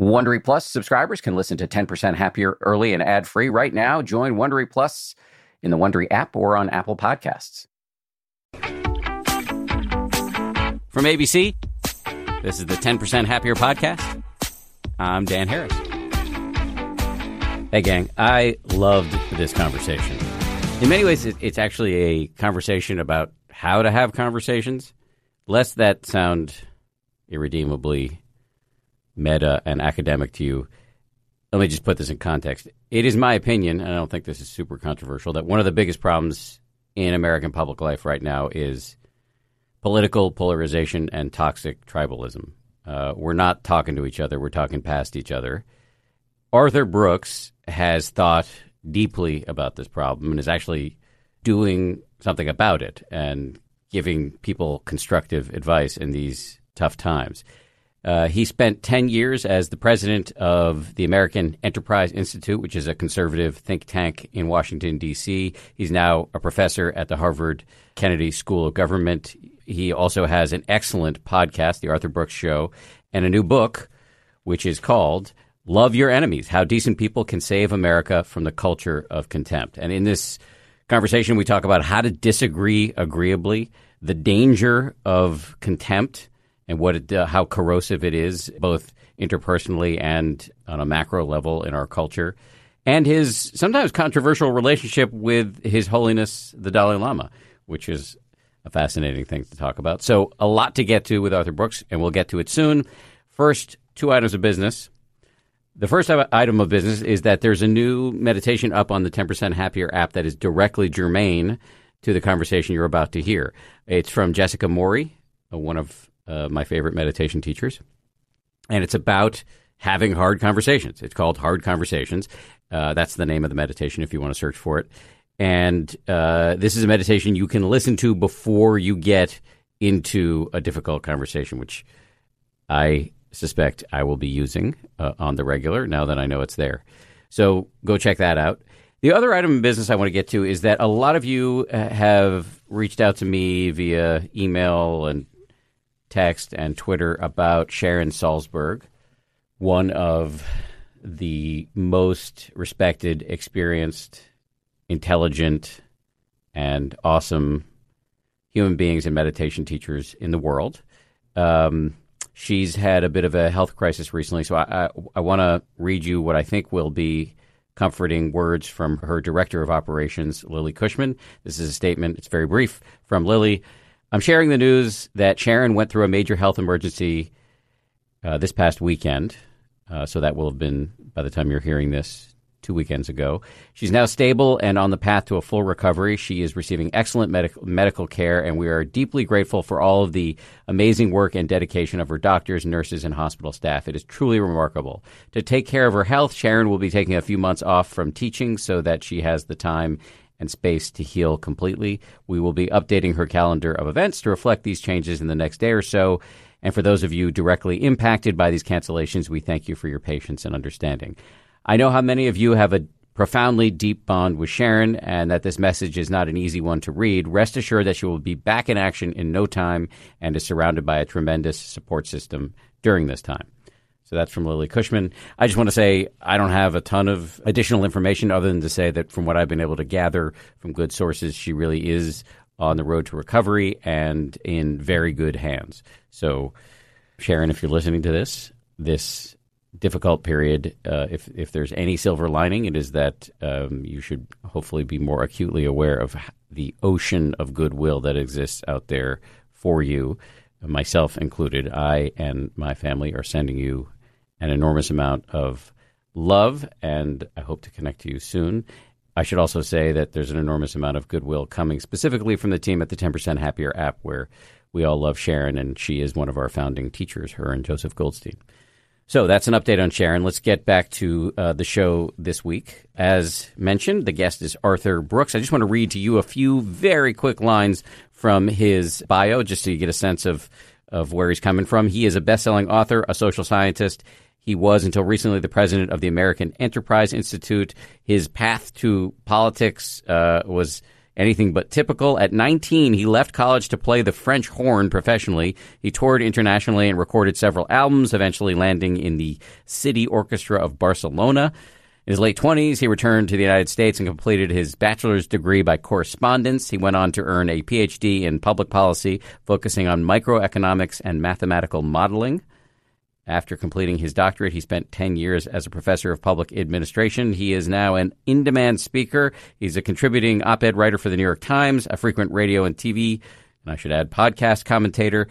Wondery Plus subscribers can listen to 10% Happier early and ad free right now. Join Wondery Plus in the Wondery app or on Apple Podcasts. From ABC, this is the 10% Happier podcast. I'm Dan Harris. Hey, gang, I loved this conversation. In many ways, it's actually a conversation about how to have conversations, lest that sound irredeemably meta and academic to you. Let me just put this in context. It is my opinion, and I don't think this is super controversial, that one of the biggest problems in American public life right now is political polarization and toxic tribalism. Uh, we're not talking to each other, we're talking past each other. Arthur Brooks has thought deeply about this problem and is actually doing something about it and giving people constructive advice in these tough times. Uh, he spent 10 years as the president of the American Enterprise Institute, which is a conservative think tank in Washington, D.C. He's now a professor at the Harvard Kennedy School of Government. He also has an excellent podcast, The Arthur Brooks Show, and a new book, which is called Love Your Enemies How Decent People Can Save America from the Culture of Contempt. And in this conversation, we talk about how to disagree agreeably, the danger of contempt, and what it, uh, how corrosive it is, both interpersonally and on a macro level in our culture, and his sometimes controversial relationship with His Holiness the Dalai Lama, which is a fascinating thing to talk about. So, a lot to get to with Arthur Brooks, and we'll get to it soon. First, two items of business. The first item of business is that there's a new meditation up on the 10% Happier app that is directly germane to the conversation you're about to hear. It's from Jessica Morey, uh, one of uh, my favorite meditation teachers, and it's about having hard conversations. It's called Hard Conversations. Uh, that's the name of the meditation if you want to search for it. And uh, this is a meditation you can listen to before you get into a difficult conversation, which I suspect I will be using uh, on the regular now that I know it's there. So go check that out. The other item of business I want to get to is that a lot of you uh, have reached out to me via email and text and Twitter about Sharon Salzberg, one of the most respected, experienced, intelligent, and awesome human beings and meditation teachers in the world. Um, She's had a bit of a health crisis recently, so I, I, I want to read you what I think will be comforting words from her director of operations, Lily Cushman. This is a statement, it's very brief from Lily. I'm sharing the news that Sharon went through a major health emergency uh, this past weekend. Uh, so that will have been, by the time you're hearing this, two weekends ago. She's now stable and on the path to a full recovery. She is receiving excellent medical medical care, and we are deeply grateful for all of the amazing work and dedication of her doctors, nurses, and hospital staff. It is truly remarkable. To take care of her health, Sharon will be taking a few months off from teaching so that she has the time and space to heal completely. We will be updating her calendar of events to reflect these changes in the next day or so. And for those of you directly impacted by these cancellations, we thank you for your patience and understanding. I know how many of you have a profoundly deep bond with Sharon and that this message is not an easy one to read. Rest assured that she will be back in action in no time and is surrounded by a tremendous support system during this time. So that's from Lily Cushman. I just want to say I don't have a ton of additional information other than to say that from what I've been able to gather from good sources, she really is on the road to recovery and in very good hands. So, Sharon, if you're listening to this, this difficult period, uh, if if there's any silver lining, it is that um, you should hopefully be more acutely aware of the ocean of goodwill that exists out there for you, myself included. I and my family are sending you an enormous amount of love, and I hope to connect to you soon. I should also say that there's an enormous amount of goodwill coming specifically from the team at the 10% Happier app, where we all love Sharon, and she is one of our founding teachers, her and Joseph Goldstein. So that's an update on Sharon. Let's get back to uh, the show this week. As mentioned, the guest is Arthur Brooks. I just want to read to you a few very quick lines from his bio, just so you get a sense of of where he's coming from. He is a best-selling author, a social scientist. He was until recently the president of the American Enterprise Institute. His path to politics uh, was anything but typical. At 19, he left college to play the French horn professionally. He toured internationally and recorded several albums, eventually landing in the City Orchestra of Barcelona. In his late 20s, he returned to the United States and completed his bachelor's degree by correspondence. He went on to earn a PhD in public policy, focusing on microeconomics and mathematical modeling. After completing his doctorate, he spent 10 years as a professor of public administration. He is now an in demand speaker. He's a contributing op ed writer for the New York Times, a frequent radio and TV, and I should add, podcast commentator.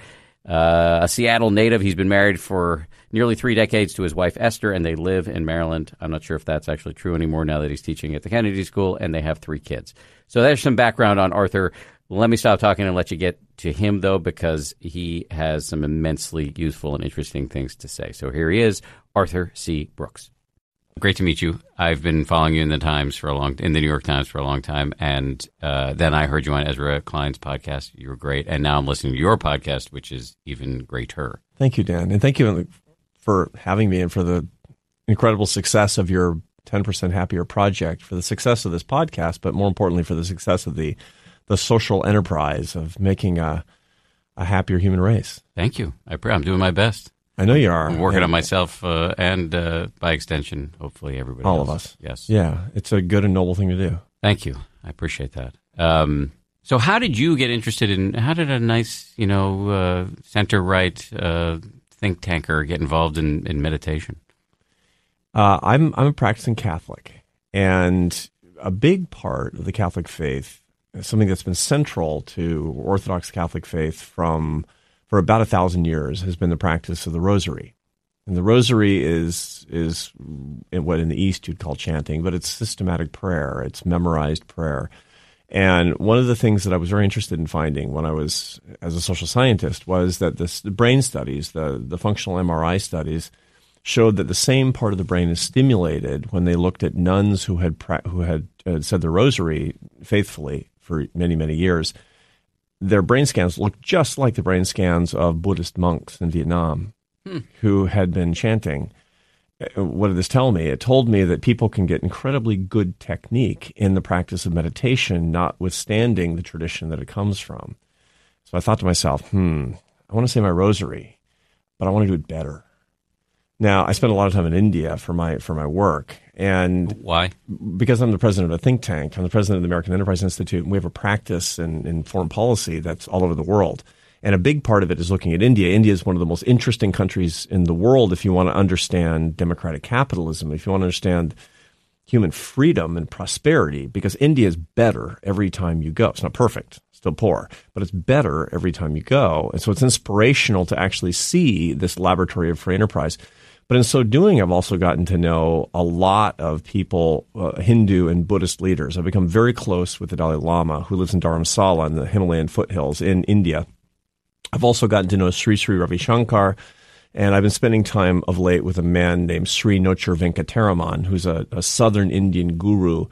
Uh, a Seattle native. He's been married for nearly three decades to his wife Esther, and they live in Maryland. I'm not sure if that's actually true anymore now that he's teaching at the Kennedy School, and they have three kids. So there's some background on Arthur. Let me stop talking and let you get to him, though, because he has some immensely useful and interesting things to say. So here he is, Arthur C. Brooks. Great to meet you. I've been following you in the Times for a long, in the New York Times for a long time, and uh, then I heard you on Ezra Klein's podcast. You were great, and now I'm listening to your podcast, which is even greater. Thank you, Dan, and thank you for having me and for the incredible success of your 10% Happier project, for the success of this podcast, but more importantly, for the success of the the social enterprise of making a a happier human race. Thank you. I, am doing my best. I know you are. I'm working on myself uh, and uh, by extension, hopefully everybody. All else. of us. Yes. Yeah, it's a good and noble thing to do. Thank you. I appreciate that. Um, so, how did you get interested in? How did a nice, you know, uh, center right uh, think tanker get involved in, in meditation? Uh, I'm I'm a practicing Catholic, and a big part of the Catholic faith, something that's been central to Orthodox Catholic faith from for about a thousand years, has been the practice of the Rosary. And the Rosary is is what in the East you'd call chanting, but it's systematic prayer. It's memorized prayer. And one of the things that I was very interested in finding when I was as a social scientist was that this, the brain studies, the, the functional MRI studies, showed that the same part of the brain is stimulated when they looked at nuns who had who had uh, said the rosary faithfully for many many years. Their brain scans looked just like the brain scans of Buddhist monks in Vietnam hmm. who had been chanting what did this tell me? It told me that people can get incredibly good technique in the practice of meditation, notwithstanding the tradition that it comes from. So I thought to myself, hmm, I want to say my rosary, but I want to do it better. Now, I spent a lot of time in India for my for my work, and why? Because I'm the president of a think tank. I'm the president of the American Enterprise Institute, and we have a practice in, in foreign policy that's all over the world. And a big part of it is looking at India. India is one of the most interesting countries in the world if you want to understand democratic capitalism, if you want to understand human freedom and prosperity, because India is better every time you go. It's not perfect, still poor, but it's better every time you go. And so it's inspirational to actually see this laboratory of free enterprise. But in so doing, I've also gotten to know a lot of people, uh, Hindu and Buddhist leaders. I've become very close with the Dalai Lama, who lives in Dharamsala in the Himalayan foothills in India. I've also gotten to know Sri Sri Ravi Shankar, and I've been spending time of late with a man named Sri Nochur Venkataraman, who's a, a southern Indian guru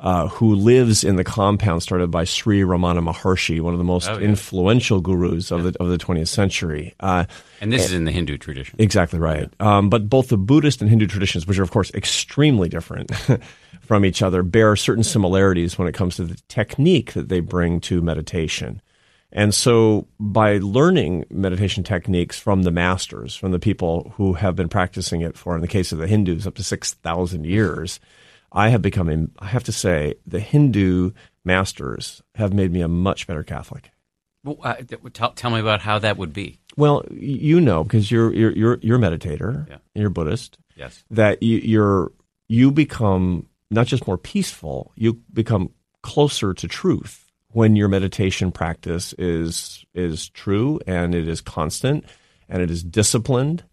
uh, who lives in the compound started by Sri Ramana Maharshi, one of the most oh, yeah. influential gurus of yeah. the of the 20th century. Uh, and this and, is in the Hindu tradition. Exactly right. Yeah. Um, but both the Buddhist and Hindu traditions, which are of course extremely different from each other, bear certain similarities when it comes to the technique that they bring to meditation. And so, by learning meditation techniques from the masters, from the people who have been practicing it for, in the case of the Hindus, up to 6,000 years, I have become, I have to say, the Hindu masters have made me a much better Catholic. Well, uh, tell, tell, me about how that would be. Well, you know, because you're, you're, you're, you're a meditator, yeah. you're Buddhist, yes. that you, you're, you become not just more peaceful, you become closer to truth when your meditation practice is is true and it is constant and it is disciplined.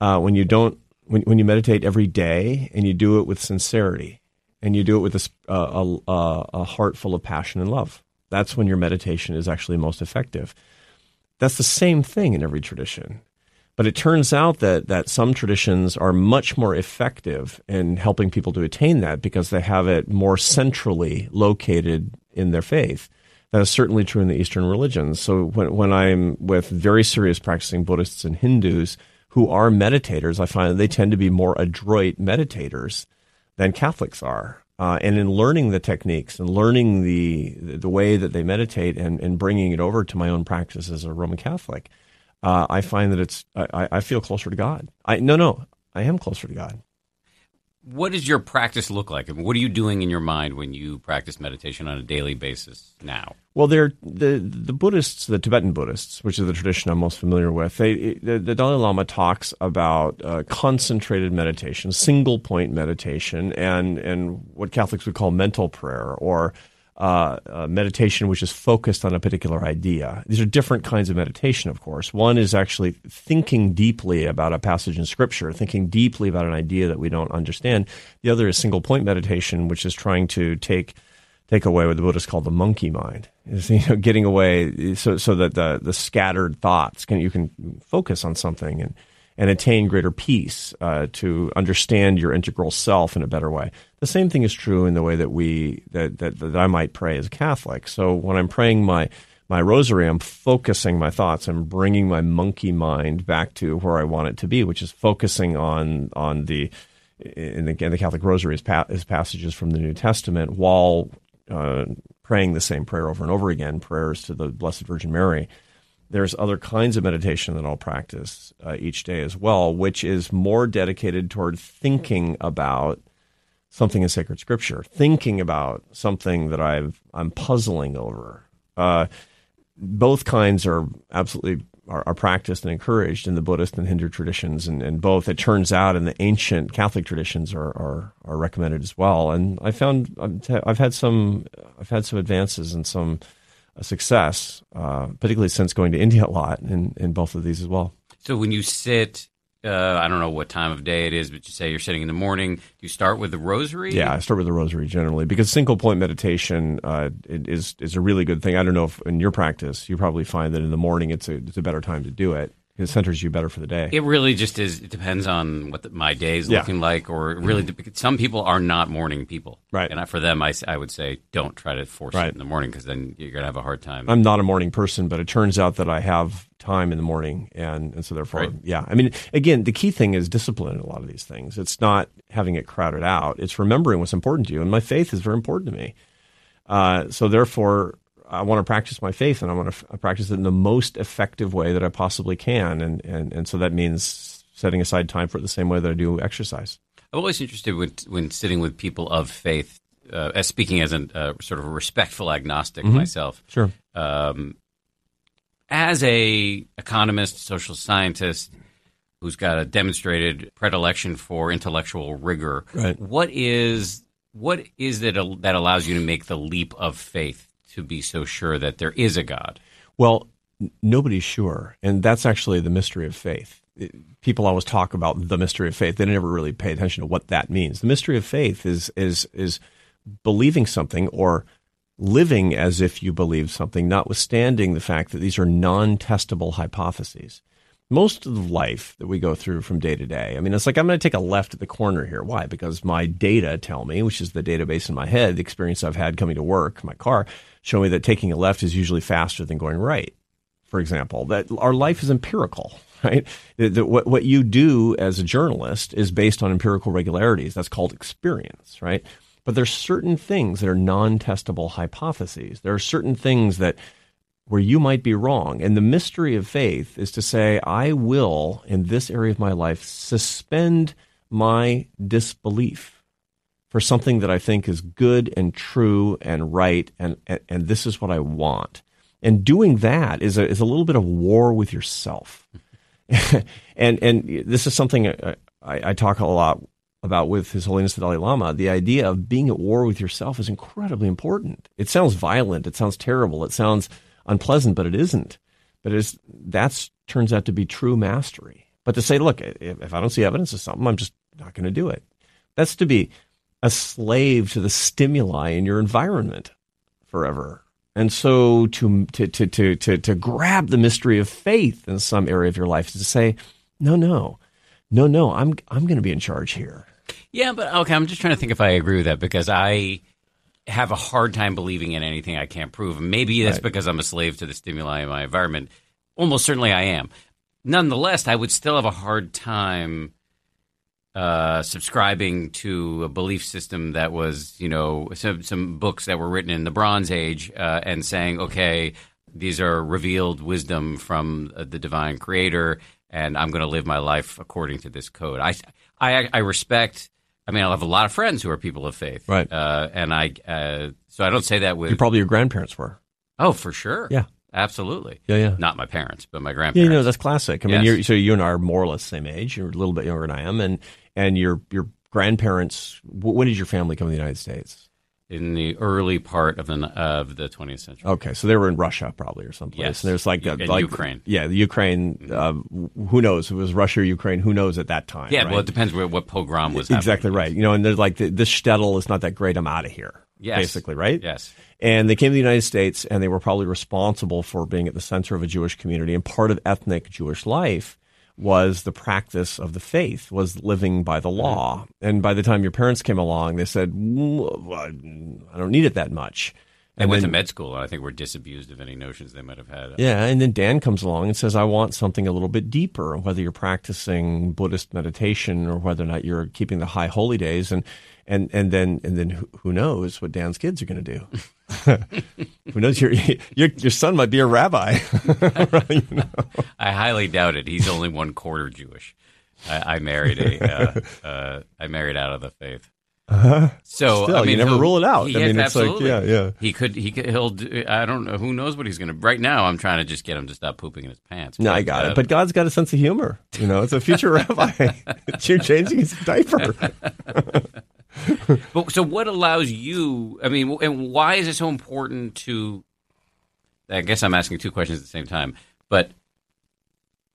Uh, when you don't when when you meditate every day and you do it with sincerity and you do it with a, a, a, a heart full of passion and love, that's when your meditation is actually most effective. That's the same thing in every tradition. But it turns out that that some traditions are much more effective in helping people to attain that because they have it more centrally located in their faith. That is certainly true in the Eastern religions. So when, when I'm with very serious practicing Buddhists and Hindus who are meditators, I find they tend to be more adroit meditators than Catholics are. Uh, and in learning the techniques and learning the the way that they meditate and, and bringing it over to my own practice as a Roman Catholic, uh, I find that it's I, I feel closer to God. I no no I am closer to God. What does your practice look like? I mean, what are you doing in your mind when you practice meditation on a daily basis now? Well, they're the the Buddhists, the Tibetan Buddhists, which is the tradition I'm most familiar with. They the, the Dalai Lama talks about uh, concentrated meditation, single point meditation, and and what Catholics would call mental prayer or uh, uh, meditation which is focused on a particular idea. These are different kinds of meditation, of course. One is actually thinking deeply about a passage in Scripture, thinking deeply about an idea that we don't understand. The other is single point meditation, which is trying to take take away what the Buddhists call the monkey mind. Is you know getting away so so that the the scattered thoughts can you can focus on something and and attain greater peace uh, to understand your integral self in a better way. The same thing is true in the way that we that, that, that I might pray as a Catholic. So when I'm praying my my rosary, I'm focusing my thoughts. I'm bringing my monkey mind back to where I want it to be, which is focusing on on the in the, in the Catholic Rosary is, pa- is passages from the New Testament while uh, praying the same prayer over and over again, prayers to the Blessed Virgin Mary. There's other kinds of meditation that I'll practice uh, each day as well, which is more dedicated toward thinking about something in sacred scripture, thinking about something that I've I'm puzzling over. Uh, both kinds are absolutely are, are, practiced and encouraged in the Buddhist and Hindu traditions, and, and both it turns out in the ancient Catholic traditions are, are, are recommended as well. And I found I've had some I've had some advances and some a success, uh, particularly since going to India a lot in, in both of these as well. So when you sit, uh, I don't know what time of day it is, but you say you're sitting in the morning. You start with the rosary? Yeah, I start with the rosary generally because single point meditation uh, is is a really good thing. I don't know if in your practice you probably find that in the morning it's a it's a better time to do it it centers you better for the day. It really just is. It depends on what the, my day is yeah. looking like, or really, mm-hmm. some people are not morning people, right? And for them, I, I would say don't try to force right. it in the morning because then you're gonna have a hard time. I'm not a morning person, but it turns out that I have time in the morning, and and so therefore, right. yeah. I mean, again, the key thing is discipline in a lot of these things. It's not having it crowded out. It's remembering what's important to you, and my faith is very important to me. Uh, so therefore, I want to practice my faith and I want to f- practice it in the most effective way that I possibly can. And, and, and so that means setting aside time for it the same way that I do exercise. I'm always interested when, when sitting with people of faith, uh, as speaking as a uh, sort of a respectful agnostic mm-hmm. myself. Sure. Um, as a economist, social scientist, who's got a demonstrated predilection for intellectual rigor, right. what is what is it that allows you to make the leap of faith to be so sure that there is a God? Well, nobody's sure, and that's actually the mystery of faith. People always talk about the mystery of faith; they never really pay attention to what that means. The mystery of faith is is is believing something or living as if you believe something, notwithstanding the fact that these are non-testable hypotheses most of the life that we go through from day to day. I mean, it's like I'm going to take a left at the corner here. Why? Because my data tell me, which is the database in my head, the experience I've had coming to work, my car, show me that taking a left is usually faster than going right. For example, that our life is empirical, right? That what, what you do as a journalist is based on empirical regularities. That's called experience, right? But there's certain things that are non-testable hypotheses. There are certain things that where you might be wrong. And the mystery of faith is to say, I will, in this area of my life, suspend my disbelief for something that I think is good and true and right, and, and, and this is what I want. And doing that is a, is a little bit of war with yourself. and, and this is something uh, I, I talk a lot about with His Holiness the Dalai Lama. The idea of being at war with yourself is incredibly important. It sounds violent. It sounds terrible. It sounds unpleasant, but it isn't. But it's that turns out to be true mastery. But to say, look, if, if I don't see evidence of something, I'm just not going to do it. That's to be a slave to the stimuli in your environment forever. And so to, to, to, to, to, to grab the mystery of faith in some area of your life is to say, no, no, no, no, I'm, I'm going to be in charge here. Yeah, but okay, I'm just trying to think if I agree with that because I have a hard time believing in anything I can't prove. Maybe that's right. because I'm a slave to the stimuli in my environment. Almost certainly I am. Nonetheless, I would still have a hard time uh, subscribing to a belief system that was, you know, some, some books that were written in the Bronze Age uh, and saying, okay, these are revealed wisdom from uh, the divine creator, and I'm going to live my life according to this code. I, I, I respect. I mean, I have a lot of friends who are people of faith, Right. Uh, and I, uh, so I don't say that with. You probably your grandparents were. oh, for sure. Yeah. absolutely. Yeah, yeah. Not my parents, but my Yeah, grandparents. you know that's classic. I mean, Yes. so you and I are more or less the same age. You're a little bit younger than I am, and and your your grandparents. When did your family come to the United States? in the early part of the of the 20th century. Okay, so they were in Russia probably or someplace. Yes. And there's like, a, like Ukraine. Yeah, the Ukraine. Uh, who knows? It was Russia or Ukraine? Who knows at that time? Yeah, right? well, it depends what, what pogrom was exactly happening. right. You know, and they're like, this shtetl is not that great. I'm out of here. Yes. basically, right? Yes. And they came to the United States, and they were probably responsible for being at the center of a Jewish community. And part of ethnic Jewish life was the practice of the faith, was living by the law. And by the time your parents came along, they said, "Mm, "I don't need it that much." They And went then- to med school, and I think were disabused of any notions they might have had. yeah, and then Dan comes along and says, I want something a little bit deeper, whether you're practicing Buddhist meditation or whether or not you're keeping the high holy days. And, and, and then, and then who- who knows what Dan's kids are going to do? who knows? Your, your, your son might be a rabbi. I highly doubt it. He's only one quarter Jewish. I, I married a. Uh, uh, I married out of the faith. So Uh-huh. Still, I you mean, never rule it out. I Yes, mean, it's like, absolutely. yeah, yeah. He could. He could. He'll. Do, I don't know. Who knows what he's going to. Right now, I'm trying to just get him to stop pooping in his pants. No, I got uh, it. But God's got a sense of humor. You know, it's a future rabbi. You're changing his diaper. But so, what allows you? I mean, and why is it so important to? I guess I'm asking two questions at the same time. But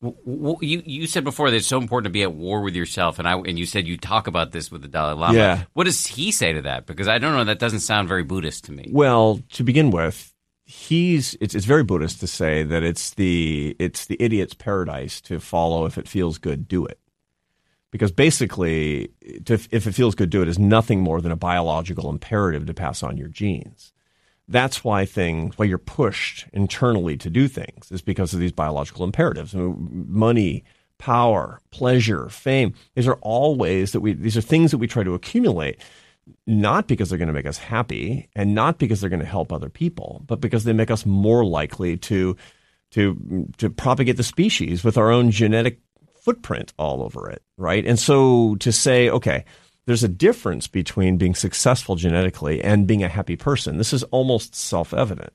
you you said before that it's so important to be at war with yourself, and I and you said you talk about this with the Dalai Lama. Yeah. What does he say to that? Because I don't know. That doesn't sound very Buddhist to me. Well, to begin with, he's it's, it's very Buddhist to say that it's the it's the idiot's paradise to follow if it feels good, do it. Because basically, to, if it feels good, do it is nothing more than a biological imperative to pass on your genes. That's why things, why you're pushed internally to do things, is because of these biological imperatives. Money, power, pleasure, fame. These are all ways that we. These are things that we try to accumulate not because they're going to make us happy and not because they're going to help other people, but because they make us more likely to to to propagate the species with our own genetic footprint all over it, right? And so to say, okay, there's a difference between being successful genetically and being a happy person. This is almost self-evident.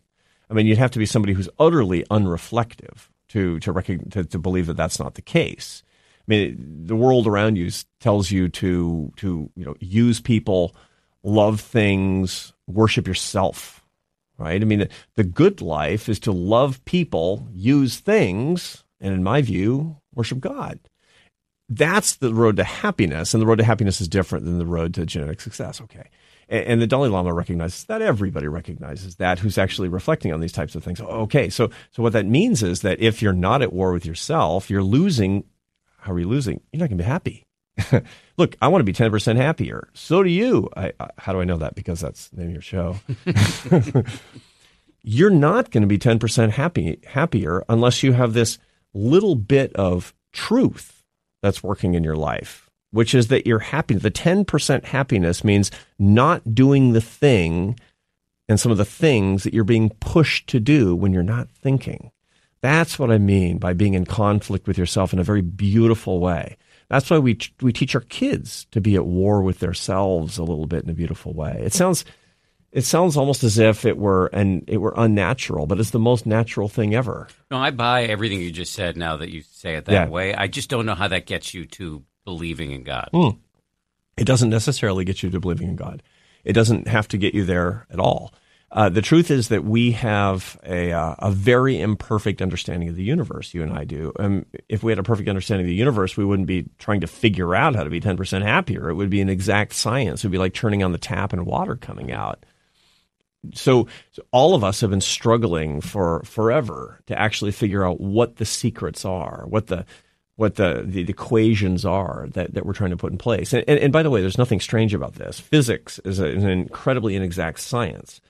I mean, you'd have to be somebody who's utterly unreflective to to, recogn to to believe that that's not the case. I mean, the world around you tells you to to you know use people, love things, worship yourself, right? I mean, the, the good life is to love people, use things, and in my view, worship God. That's the road to happiness, and the road to happiness is different than the road to genetic success. Okay. And, and the Dalai Lama recognizes that everybody recognizes that who's actually reflecting on these types of things. Okay, so so what that means is that if you're not at war with yourself, you're losing how are you losing? You're not going to be happy. Look, I want to be 10% happier. So do you. I, I, how do I know that? Because that's the name of your show. You're not going to be 10% happy, happier unless you have this little bit of truth that's working in your life, which is that you're happy. The 10% happiness means not doing the thing and some of the things that you're being pushed to do when you're not thinking. That's what I mean by being in conflict with yourself in a very beautiful way. That's why we we teach our kids to be at war with themselves a little bit in a beautiful way. It sounds it sounds almost as if it were and it were unnatural, but it's the most natural thing ever. No, I buy everything you just said. Now that you say it that Yeah. way, I just don't know how that gets you to believing in God. It doesn't necessarily get you to believing in God. It doesn't have to get you there at all. Uh, the truth is that we have a, uh, a very imperfect understanding of the universe, you and I do. Um, if we had a perfect understanding of the universe, we wouldn't be trying to figure out how to be 10% happier. It would be an exact science. It would be like turning on the tap and water coming out. So, so all of us have been struggling for forever to actually figure out what the secrets are, what the what the, the equations are that, that we're trying to put in place. And, and, and by the way, there's nothing strange about this. Physics is, a, is an incredibly inexact science.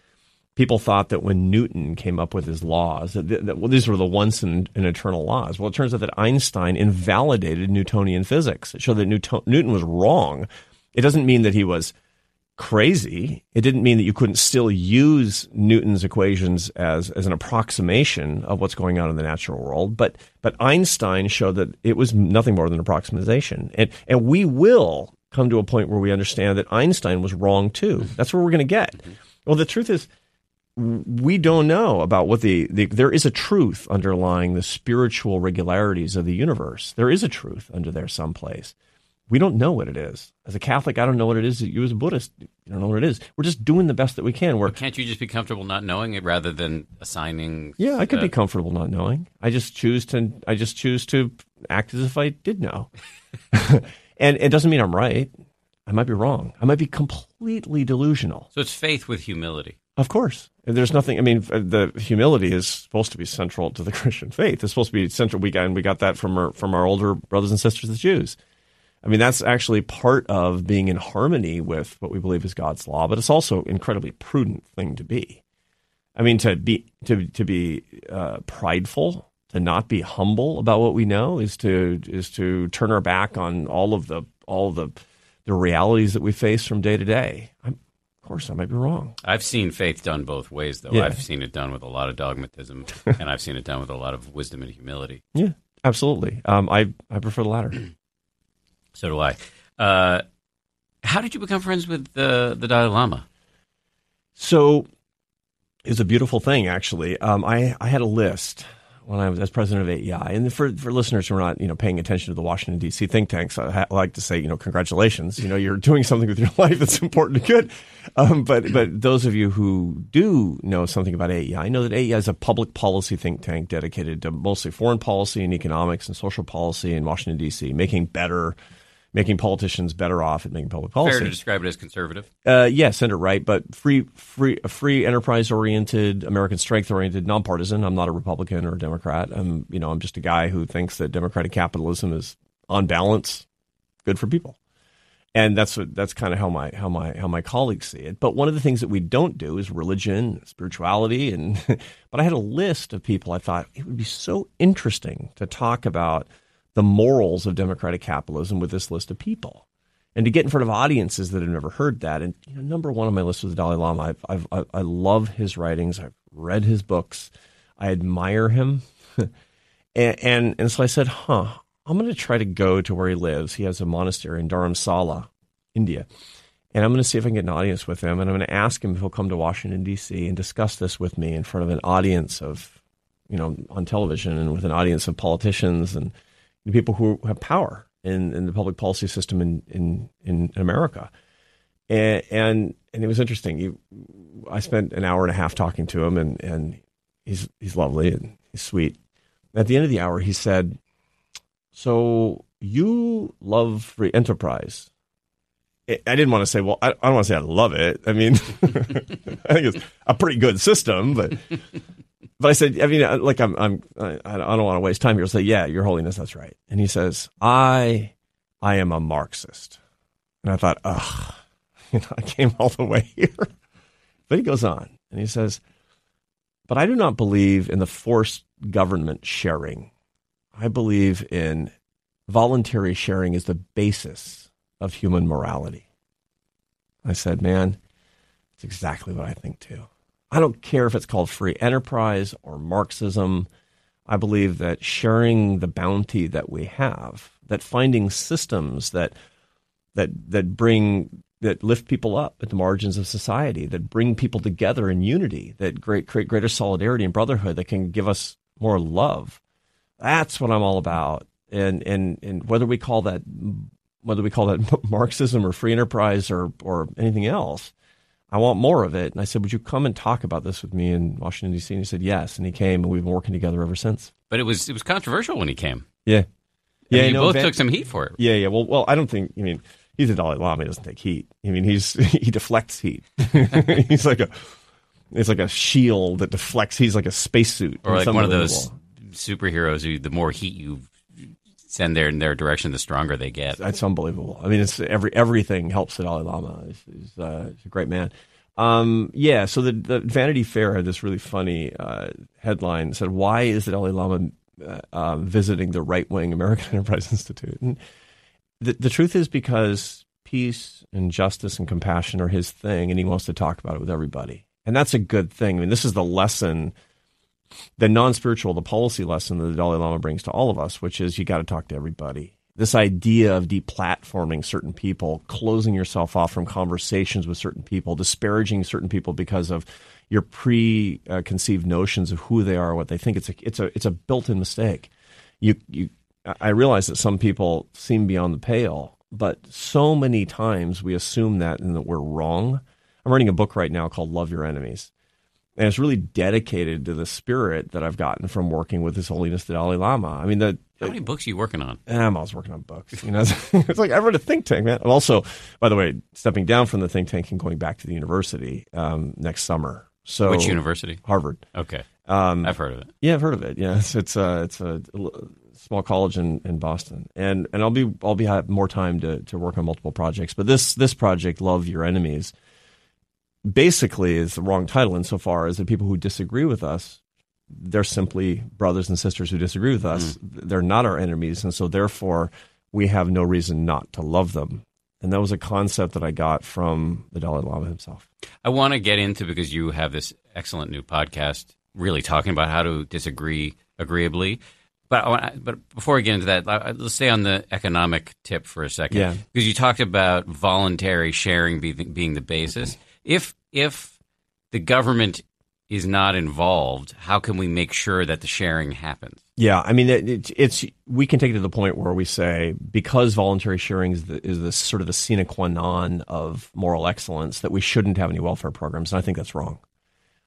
people thought that when Newton came up with his laws, that, that well, these were the once and, and, eternal laws. Well, it turns out that Einstein invalidated Newtonian physics. It showed that Newton, Newton was wrong. It doesn't mean that he was crazy. It didn't mean that you couldn't still use Newton's equations as, as an approximation of what's going on in the natural world. But, but Einstein showed that it was nothing more than approximation. And, and we will come to a point where we understand that Einstein was wrong too. Mm-hmm. That's where we're going to get. Mm-hmm. Well, the truth is, we don't know about what the, the, there is a truth underlying the spiritual regularities of the universe. There is a truth under there someplace. We don't know what it is. As a Catholic, I don't know what it is. You as a Buddhist, you don't know what it is. We're just doing the best that we can. We're, can't you just be comfortable not knowing it rather than assigning? Yeah, I could uh, be comfortable not knowing. I just choose to. I just choose to act as if I did know, and it doesn't mean I'm right. I might be wrong. I might be completely delusional. So it's faith with humility. Of course. There's nothing, I mean, the humility is supposed to be central to the Christian faith. It's supposed to be central. We got, and we got that from our, from our older brothers and sisters, the Jews. I mean, that's actually part of being in harmony with what we believe is God's law, but it's also incredibly prudent thing to be. I mean, to be, to, to be uh, prideful, to not be humble about what we know is to, is to turn our back on all of the, all of the, the realities that we face from day to day. I'm, of course, I might be wrong. I've seen faith done both ways, though. Yeah. I've seen it done with a lot of dogmatism, and I've seen it done with a lot of wisdom and humility. Yeah, absolutely. Um, I I prefer the latter. so do I. Uh, how did you become friends with the the Dalai Lama? So it's a beautiful thing, actually. Um, I I had a list when I was as president of AEI. And for, for listeners who are not, you know, paying attention to the Washington D.C. think tanks, I like to say, you know, congratulations. You know, you're doing something with your life that's important and good. Um, but but those of you who do know something about AEI I know that AEI is a public policy think tank dedicated to mostly foreign policy and economics and social policy in Washington D.C., making better making politicians better off at making public policy. Fair to describe it as conservative. Uh, yeah, center right, but free, free, free enterprise oriented, American strength oriented, nonpartisan. I'm not a Republican or a Democrat. I'm, you know, I'm just a guy who thinks that democratic capitalism is on balance good for people. And that's what, that's kind of how my how my how my colleagues see it. But one of the things that we don't do is religion, spirituality, and but I had a list of people I thought it would be so interesting to talk about the morals of democratic capitalism with this list of people. And to get in front of audiences that have never heard that, and you know, number one on my list was the Dalai Lama. I've, I've, i love his writings. I've read his books. I admire him, and, and, and so I said, "Huh, I'm going to try to go to where he lives. He has a monastery in Dharamsala, India, and I'm going to see if I can get an audience with him. And I'm going to ask him if he'll come to Washington D.C. and discuss this with me in front of an audience of, you know, on television and with an audience of politicians and." The people who have power in, in the public policy system in, in, in America. And, and, and it was interesting. He, I spent an hour and a half talking to him, and, and he's, he's lovely and he's sweet. At the end of the hour, he said, So you love free enterprise? I didn't want to say, well, I, don't want to say I love it. I mean, I think it's a pretty good system, but but I said, I mean, uh, like I'm, I'm, I, don't want to waste time here. I'll say, yeah, Your Holiness, that's right. And he says, I, I am a Marxist. And I thought, ugh, you know, I came all the way here. But he goes on and he says, but I do not believe in the forced government sharing. I believe in voluntary sharing is the basis of human morality. I said, man, it's exactly what I think too. I don't care if it's called free enterprise or Marxism. I believe that sharing the bounty that we have, that finding systems that that that bring that lift people up at the margins of society, that bring people together in unity, that create greater solidarity and brotherhood, that can give us more love. That's what I'm all about. And and and whether we call that whether we call that Marxism or free enterprise or or anything else, I want more of it. And I said, Would you come and talk about this with me in Washington, D.C.? And he said, Yes. And he came, and we've been working together ever since. But it was it was controversial when he came. Yeah. Yeah. you both Van- took some heat for it. Yeah. Yeah. Well, well, I don't think, I mean, he's a Dalai Lama. He doesn't take heat. I mean, he's he deflects heat. he's like a. It's like a shield that deflects. He's like a spacesuit, or like one of those superheroes who, the more heat you send their in their direction, the stronger they get. That's unbelievable. I mean, it's every everything helps the Dalai Lama. He's, he's, uh, he's a great man. Um, yeah, so the, the Vanity Fair had this really funny uh, headline that said, "Why is the Dalai Lama uh, uh, visiting the right wing American Enterprise Institute?" And the the truth is because peace and justice and compassion are his thing, and he wants to talk about it with everybody, and that's a good thing. I mean, this is the lesson, the non spiritual, the policy lesson that the Dalai Lama brings to all of us, which is you got to talk to everybody this idea of deplatforming certain people, closing yourself off from conversations with certain people, disparaging certain people because of your preconceived notions of who they are, what they think. It's a it's a it's a built-in mistake. You you I realize that some people seem beyond the pale, but so many times we assume that and that we're wrong. I'm writing a book right now called Love Your Enemies. And it's really dedicated to the spirit that I've gotten from working with His Holiness the Dalai Lama. I mean, the how many books are you working on? I'm always working on books. You know, it's like I wrote a think tank, man. I'm also, by the way, stepping down from the think tank and going back to the university um, next summer. So, which university? Harvard. Okay, um, I've heard of it. Yeah, I've heard of it. Yeah, it's it's a uh, it's a small college in, in Boston, and and I'll be I'll be have more time to to work on multiple projects. But this this project, Love Your Enemies, basically is the wrong title insofar as the people who disagree with us they're simply brothers and sisters who disagree with us. Mm. They're not our enemies, and so therefore we have no reason not to love them. And that was a concept that I got from the Dalai Lama himself. I want to get into because you have this excellent new podcast, really talking about how to disagree agreeably. But want, but before we get into that, let's stay on the economic tip for a second. Yeah. Because you talked about voluntary sharing being, being the basis. If if the government is not involved, how can we make sure that the sharing happens? Yeah, I mean, it, it, it's we can take it to the point where we say because voluntary sharing is the, is the sort of the sine qua non of moral excellence that we shouldn't have any welfare programs, and I think that's wrong.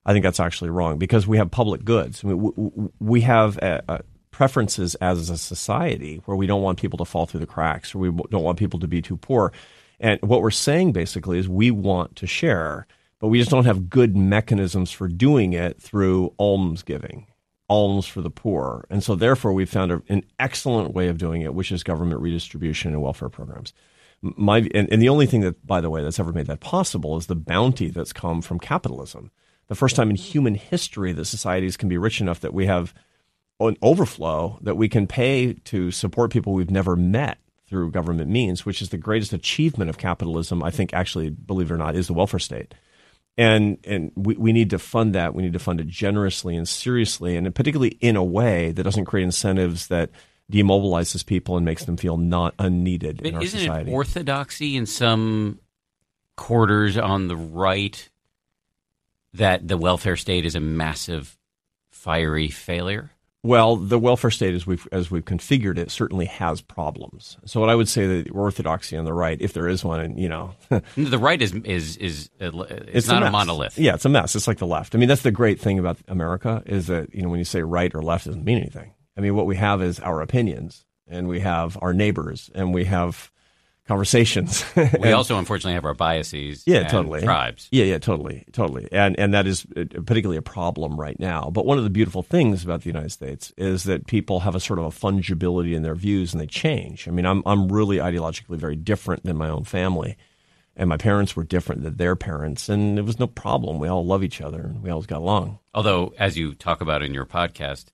I think that's actually wrong because we have public goods. I mean, we, we have a, a preferences as a society where we don't want people to fall through the cracks or we don't want people to be too poor. And what we're saying basically is we want to share but we just don't have good mechanisms for doing it through almsgiving, alms for the poor. And so, therefore, we've found an excellent way of doing it, which is government redistribution and welfare programs. My, and, and the only thing that, by the way, that's ever made that possible is the bounty that's come from capitalism. The first time in human history that societies can be rich enough that we have an overflow that we can pay to support people we've never met through government means, which is the greatest achievement of capitalism, I think, actually, believe it or not, is the welfare state and and we, we need to fund that. We need to fund it generously and seriously, and particularly in a way that doesn't create incentives that demobilizes people and makes them feel not unneeded but in our isn't society. Isn't it orthodoxy in some quarters on the right that the welfare state is a massive fiery failure? Well, the welfare state, as we've as we've configured it, certainly has problems. So, what I would say that orthodoxy on the right, if there is one, and you know, the right is is is uh, it's, it's not a, a, monolith. Yeah, it's a mess. It's like the left. I mean, that's the great thing about America is that you know when you say right or left doesn't mean anything. I mean, what we have is our opinions, and we have our neighbors, and we have conversations. we also unfortunately have our biases. Yeah, totally. Tribes. Yeah, yeah, totally, totally. And and that is uh, particularly a problem right now. But one of the beautiful things about the United States is that people have a sort of a fungibility in their views and they change. I mean, I'm I'm really ideologically very different than my own family. And my parents were different than their parents, and it was no problem. We all love each other, and we always got along. Although, as you talk about in your podcast,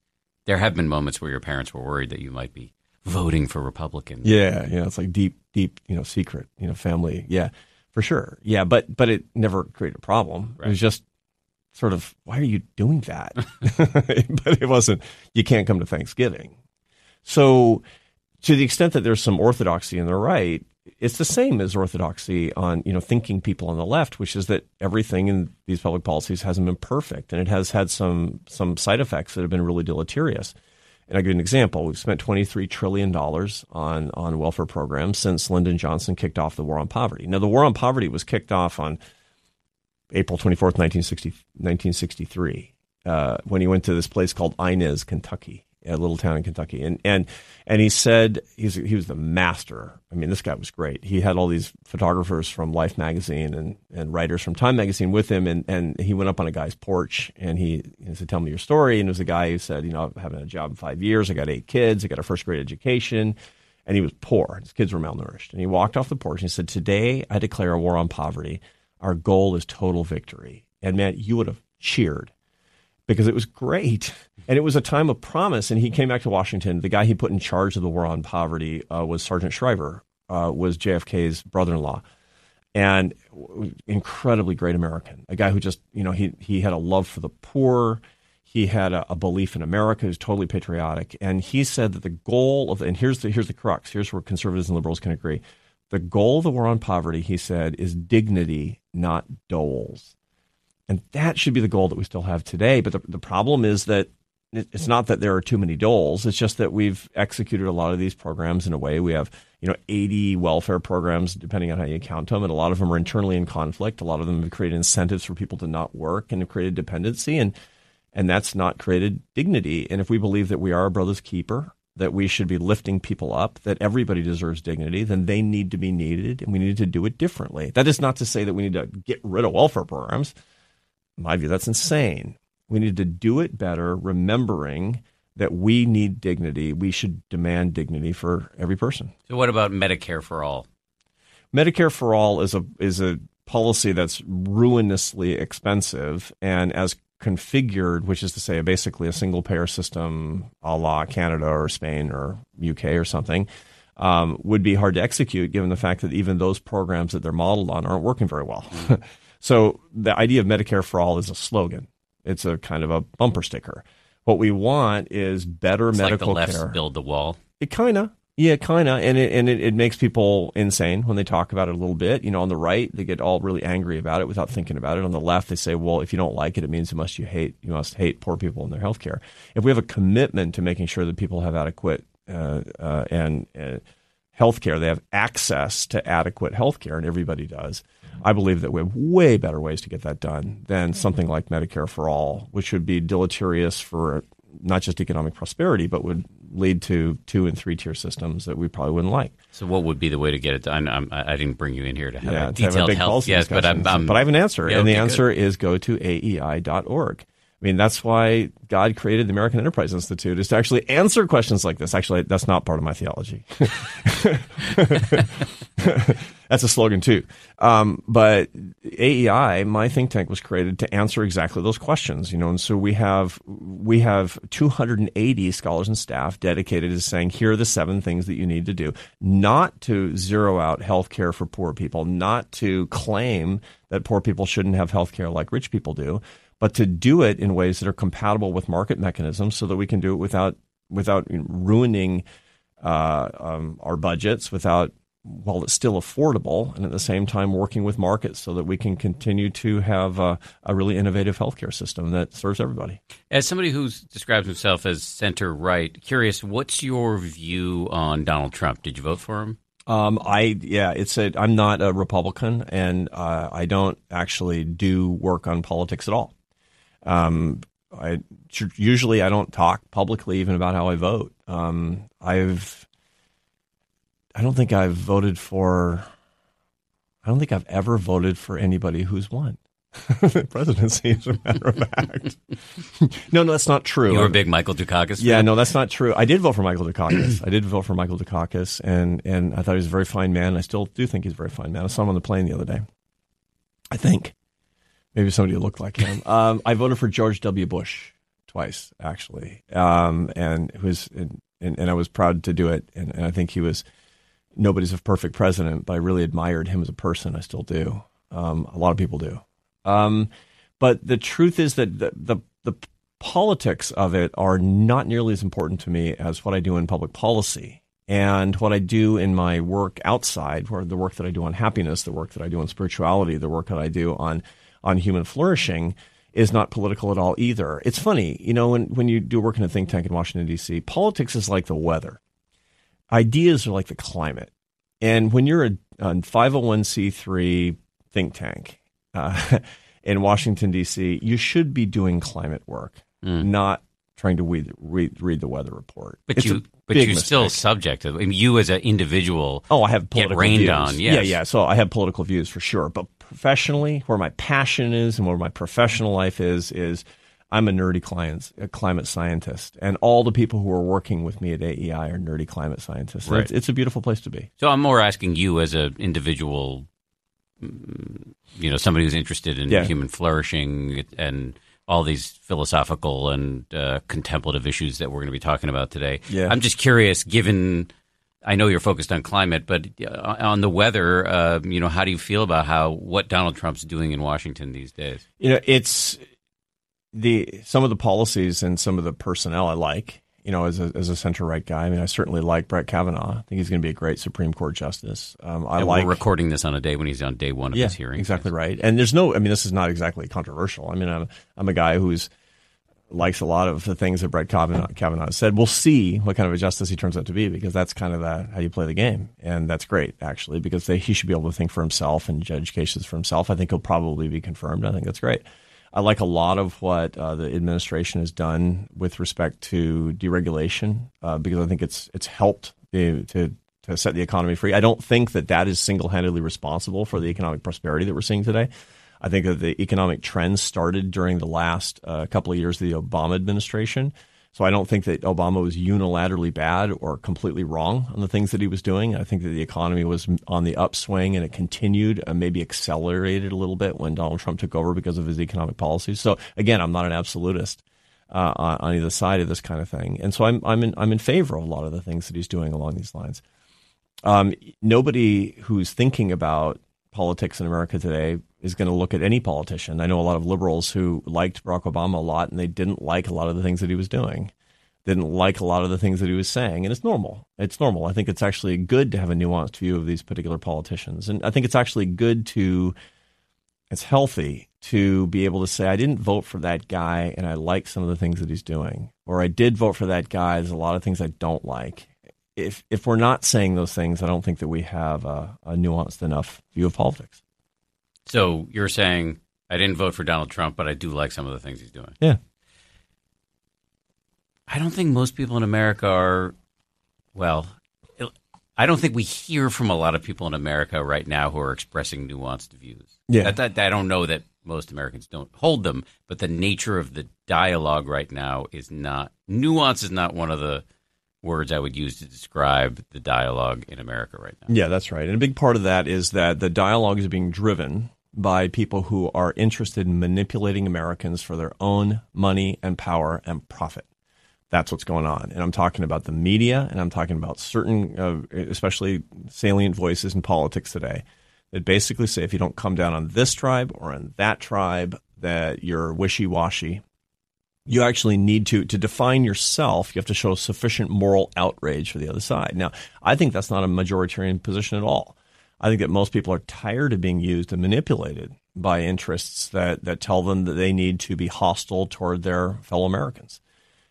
there have been moments where your parents were worried that you might be voting for Republicans. Yeah, yeah, it's like deep, deep, you know, secret, you know, family. Yeah, for sure. Yeah, but but it never created a problem. Right. It was just sort of, why are you doing that? but it wasn't. You can't come to Thanksgiving. So, to the extent that there's some orthodoxy in the right, it's the same as orthodoxy on you know thinking people on the left, which is that everything in these public policies hasn't been perfect, and it has had some some side effects that have been really deleterious. And I'll give you an example. We've spent $23 trillion on, on welfare programs since Lyndon Johnson kicked off the war on poverty. Now, the war on poverty was kicked off on April 24th, 1960, 1963, uh, when he went to this place called Inez, Kentucky a little town in Kentucky, and and and he said he's he was the master. I mean, this guy was great. He had all these photographers from Life magazine and, and writers from Time magazine with him, and, and he went up on a guy's porch and he, he said, "Tell me your story." And it was a guy who said, "You know, I've having a job in five years. I got eight kids. I got a first grade education." And he was poor. His kids were malnourished. And he walked off the porch and he said, Today I declare a war on poverty. Our goal is total victory. And man, you would have cheered because it was great. And it was a time of promise. And he came back to Washington. The guy he put in charge of the war on poverty uh, was Sargent Shriver, uh, was JFK's brother-in-law, and incredibly great American. A guy who just, you know, he he had a love for the poor. He had a, a belief in America. He was totally patriotic. And he said that the goal of and here's the here's the crux. Here's where conservatives and liberals can agree. The goal of the war on poverty, he said, is dignity, not doles. And that should be the goal that we still have today. But the, the problem is that it's not that there are too many doles. It's just that we've executed a lot of these programs in a way. We have, you know, 80 welfare programs, depending on how you count them, and a lot of them are internally in conflict. A lot of them have created incentives for people to not work and have created dependency, and and that's not created dignity. And if we believe that we are a brother's keeper, that we should be lifting people up, that everybody deserves dignity, then they need to be needed, and we need to do it differently. That is not to say that we need to get rid of welfare programs. In my view, that's insane we need to do it better, remembering that we need dignity. We should demand dignity for every person. So, what about Medicare for all? Medicare for all is a is a policy that's ruinously expensive, and as configured, which is to say, basically a single payer system, a la Canada or Spain or UK or something. Um, would be hard to execute given the fact that even those programs that they're modeled on aren't working very well. So the idea of Medicare for all is a slogan. It's a kind of a bumper sticker. What we want is better it's medical like the care. Build the wall. It kind of, yeah, kind of, and it and it, it makes people insane when they talk about it a little bit. You know, on the right, they get all really angry about it without thinking about it. On the left, they say, "Well, if you don't like it, it means you must you hate you must hate poor people and their health care." If we have a commitment to making sure that people have adequate uh, uh, and uh, health care, they have access to adequate health care, and everybody does I believe that we have way better ways to get that done than mm-hmm. something like Medicare for All, which would be deleterious for not just economic prosperity, but would lead to two and three tier systems that we probably wouldn't like. So, what would be the way to get it done? I'm, I did not bring you in here to have yeah, a detailed have a big health. Yes, but I'm, I'm, but I have an answer, yeah, and okay, the answer good. is go to aei.org. I mean, that's why God created the American Enterprise Institute is to actually answer questions like this. Actually, that's not part of my theology. that's a slogan too. Um, but AEI, my think tank, was created to answer exactly those questions. You know, and so we have we have 280 scholars and staff dedicated to saying here are the seven things that you need to do, not to zero out health care for poor people, not to claim that poor people shouldn't have health care like rich people do but to do it in ways that are compatible with market mechanisms so that we can do it without without ruining uh, um, our budgets, without while it's still affordable, and at the same time working with markets so that we can continue to have a, a really innovative healthcare system that serves everybody. As somebody who describes himself as center right, curious, what's your view on Donald Trump? Did you vote for him? Um, I yeah, it's a. I'm not a Republican, and uh, I don't actually do work on politics at all. Um, I usually I don't talk publicly even about how I vote. Um, I've I don't think I've voted for. I don't think I've ever voted for anybody who's won the presidency, as a matter of fact. no, no, that's not true. You were a big Michael Dukakis. Yeah, no, that's not true. I did vote for Michael Dukakis. I did vote for Michael Dukakis, and and I thought he was a very fine man. I still do think he's a very fine man. I saw him on the plane the other day. I think. Maybe somebody looked like him. Um, I voted for George W. Bush twice, actually, um, and was and, and, and, I was proud to do it. And, and, I think he was nobody's a perfect president, but I really admired him as a person. I still do. Um, a lot of people do. Um, but the truth is that the, the the politics of it are not nearly as important to me as what I do in public policy and what I do in my work outside, where the work that I do on happiness, the work that I do on spirituality, the work that I do on on human flourishing is not political at all either. It's funny, you know, when, when you do work in a think tank in Washington, D.C., politics is like the weather. Ideas are like the climate. And when you're a, a 501c3 think tank uh, in Washington, D.C., you should be doing climate work, mm. not trying to read, read, read the weather report. But it's you, but you're mistake. still subject to. I mean, you as an individual. Oh, I have political get rained views. on. Yes. Yeah, yeah. So I have political views for sure. But professionally, where my passion is and where my professional life is, is I'm a nerdy client, a climate scientist, and all the people who are working with me at AEI are nerdy climate scientists. Right. It's, it's, a beautiful place to be. So I'm more asking you as an individual mm, you know somebody who's interested in Yeah. human flourishing and all these philosophical and uh, contemplative issues that we're going to be talking about today. Yeah. I'm just curious, given I know you're focused on climate, but uh, on the weather, uh, you know, how do you feel about how what Donald Trump's doing in Washington these days? You know, it's the some of the policies and some of the personnel I like. You know, as a, as a center right guy, I mean, I certainly like Brett Kavanaugh. I think he's going to be a great Supreme Court justice. Um, I And like we're recording this on a day when he's on day one of yeah, his hearing. exactly right. And there's no, I mean, this is not exactly controversial. I mean, I'm I'm a guy who's likes a lot of the things that Brett Kavanaugh, Kavanaugh said. We'll see what kind of a justice he turns out to be because that's kind of the, how you play the game, and that's great actually because they, he should be able to think for himself and judge cases for himself. I think he'll probably be confirmed. I think that's great. I like a lot of what uh, the administration has done with respect to deregulation uh, because I think it's it's helped to to set the economy free. I don't think that that is single handedly responsible for the economic prosperity that we're seeing today. I think that the economic trends started during the last uh, couple of years of the Obama administration. So I don't think that Obama was unilaterally bad or completely wrong on the things that he was doing. I think that the economy was on the upswing and it continued and maybe accelerated a little bit when Donald Trump took over because of his economic policies. So again, I'm not an absolutist uh, on, on either side of this kind of thing, and so I'm I'm in I'm in favor of a lot of the things that he's doing along these lines. Um, nobody who's thinking about politics in America today is going to look at any politician. I know a lot of liberals who liked Barack Obama a lot and they didn't like a lot of the things that he was doing. Didn't like a lot of the things that he was saying, and it's normal. It's normal. I think it's actually good to have a nuanced view of these particular politicians, and I think it's actually good to, it's healthy to be able to say, I didn't vote for that guy, and I like some of the things that he's doing, or I did vote for that guy. There's a lot of things I don't like, if if we're not saying those things, I don't think that we have a, a nuanced enough view of politics. So you're saying I didn't vote for Donald Trump, but I do like some of the things he's doing. Yeah. I don't think most people in America are, well, I don't think we hear from a lot of people in America right now who are expressing nuanced views. Yeah. That, that, I don't know that most Americans don't hold them, but the nature of the dialogue right now is not, nuance is not one of the words I would use to describe the dialogue in America right now. Yeah, that's right. And a big part of that is that the dialogue is being driven by people who are interested in manipulating Americans for their own money and power and profit. That's what's going on. And I'm talking about the media and I'm talking about certain, uh, especially salient voices in politics today that basically say if you don't come down on this tribe or on that tribe, that you're wishy washy. You actually need to to define yourself. You have to show sufficient moral outrage for the other side. Now, I think that's not a majoritarian position at all. I think that most people are tired of being used and manipulated by interests that that tell them that they need to be hostile toward their fellow Americans.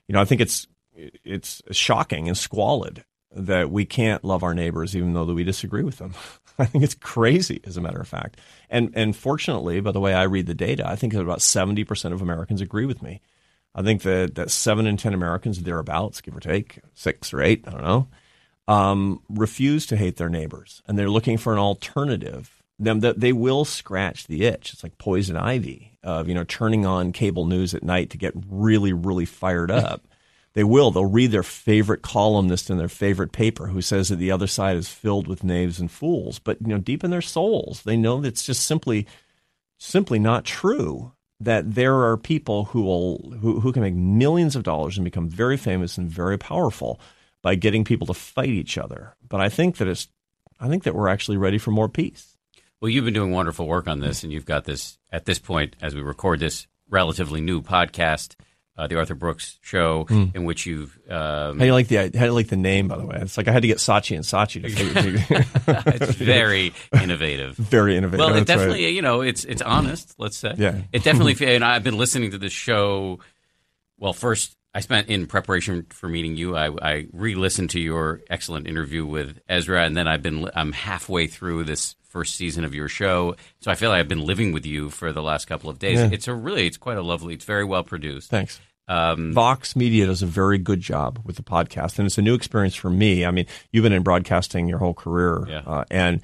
You know, I think it's it's shocking and squalid that we can't love our neighbors even though that we disagree with them. I think it's crazy, as a matter of fact. And and fortunately, by the way I read the data, I think that about seventy percent of Americans agree with me. I think that, that seven in ten Americans, thereabouts, give or take, six or eight, I don't know, um, refuse to hate their neighbors, and they're looking for an alternative. Them that they will scratch the itch. It's like poison ivy of you know turning on cable news at night to get really really fired up. they will. They'll read their favorite columnist in their favorite paper who says that the other side is filled with knaves and fools. But you know, deep in their souls, they know that it's just simply simply not true that there are people who will who, who can make millions of dollars and become very famous and very powerful by getting people to fight each other. But I think that it's I think that we're actually ready for more peace. Well, you've been doing wonderful work on this, and you've got this at this point as we record this relatively new podcast, uh, the Arthur Brooks Show, in which you've um, How do you like the how do you like the name by the way? It's like I had to get Saatchi and Saatchi to figure it's very innovative. very innovative. Well, it That's right. definitely, you know, it's it's honest. Let's say, Yeah. it definitely. And I've been listening to this show. Well, first, I spent in preparation for meeting you. I, I re-listened to your excellent interview with Ezra, and then I've been I'm halfway through this first season of your show, so I feel like I've been living with you for the last couple of days. Yeah. It's a really, it's quite a lovely. It's very well produced. Thanks. Um, Vox Media does a very good job with the podcast, and it's a new experience for me. I mean, you've been in broadcasting your whole career, Yeah. uh, and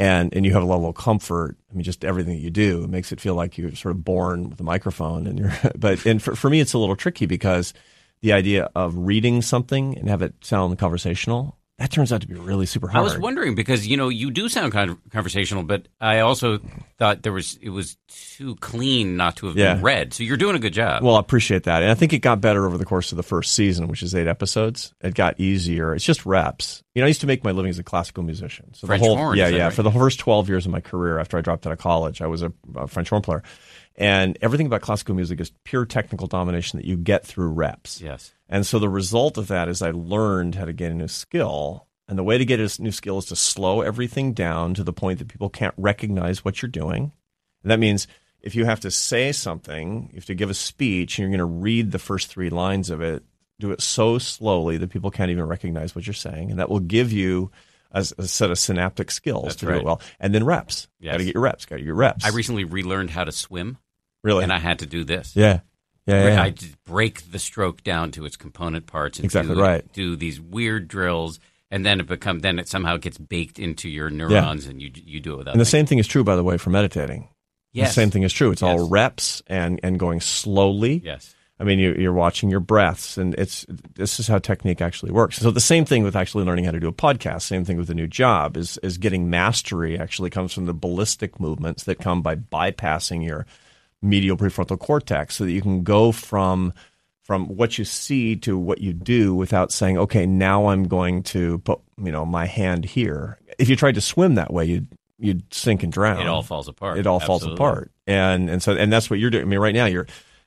and and you have a level of comfort. I mean, just everything that you do it makes it feel like you're sort of born with a microphone, and you're. But and for, for me, it's a little tricky because the idea of reading something and have it sound conversational that turns out to be really super hard. I was wondering because you know you do sound kind of conversational, but I also thought there was it was too clean not to have Yeah. been read. So you're doing a good job. Well, I appreciate that. And I think it got better over the course of the first season, which is eight episodes. It got easier. It's just reps. You know, I used to make my living as a classical musician. So French the whole, horn, yeah, yeah. right? For the first 12 years of my career after I dropped out of college, I was a, a French horn player. And everything about classical music is pure technical domination that you get through reps. yes. And so the result of that is I learned how to get a new skill. And the way to get a new skill is to slow everything down to the point that people can't recognize what you're doing. And that means if you have to say something, you have to give a speech, and you're going to read the first three lines of it, do it so slowly that people can't even recognize what you're saying. And that will give you a, a set of synaptic skills That's to do it well. And then reps. Yes. Got to get your reps. Got to get your reps. I recently relearned how to swim, really? and I had to do this. yeah. Yeah. yeah, yeah. I just break the stroke down to its component parts and Exactly do, right. do these weird drills, and then it become then it somehow gets baked into your neurons, and you you do it without. and the thinking. same thing is true, by the way, for meditating. yes, The same thing is true. It's all reps and, and going slowly. Yes, I mean, you, you're watching your breaths, and it's this is how technique actually works. So the same thing with actually learning how to do a podcast. Same thing with a new job is is getting mastery. Actually, comes from the ballistic movements that come by bypassing your medial prefrontal cortex, so that you can go from from what you see to what you do without saying, "Okay, now I'm going to put you know my hand here." If you tried to swim that way, you'd you'd sink and drown it all falls apart. it all falls apart and and so and that's what you're doing i mean right now you're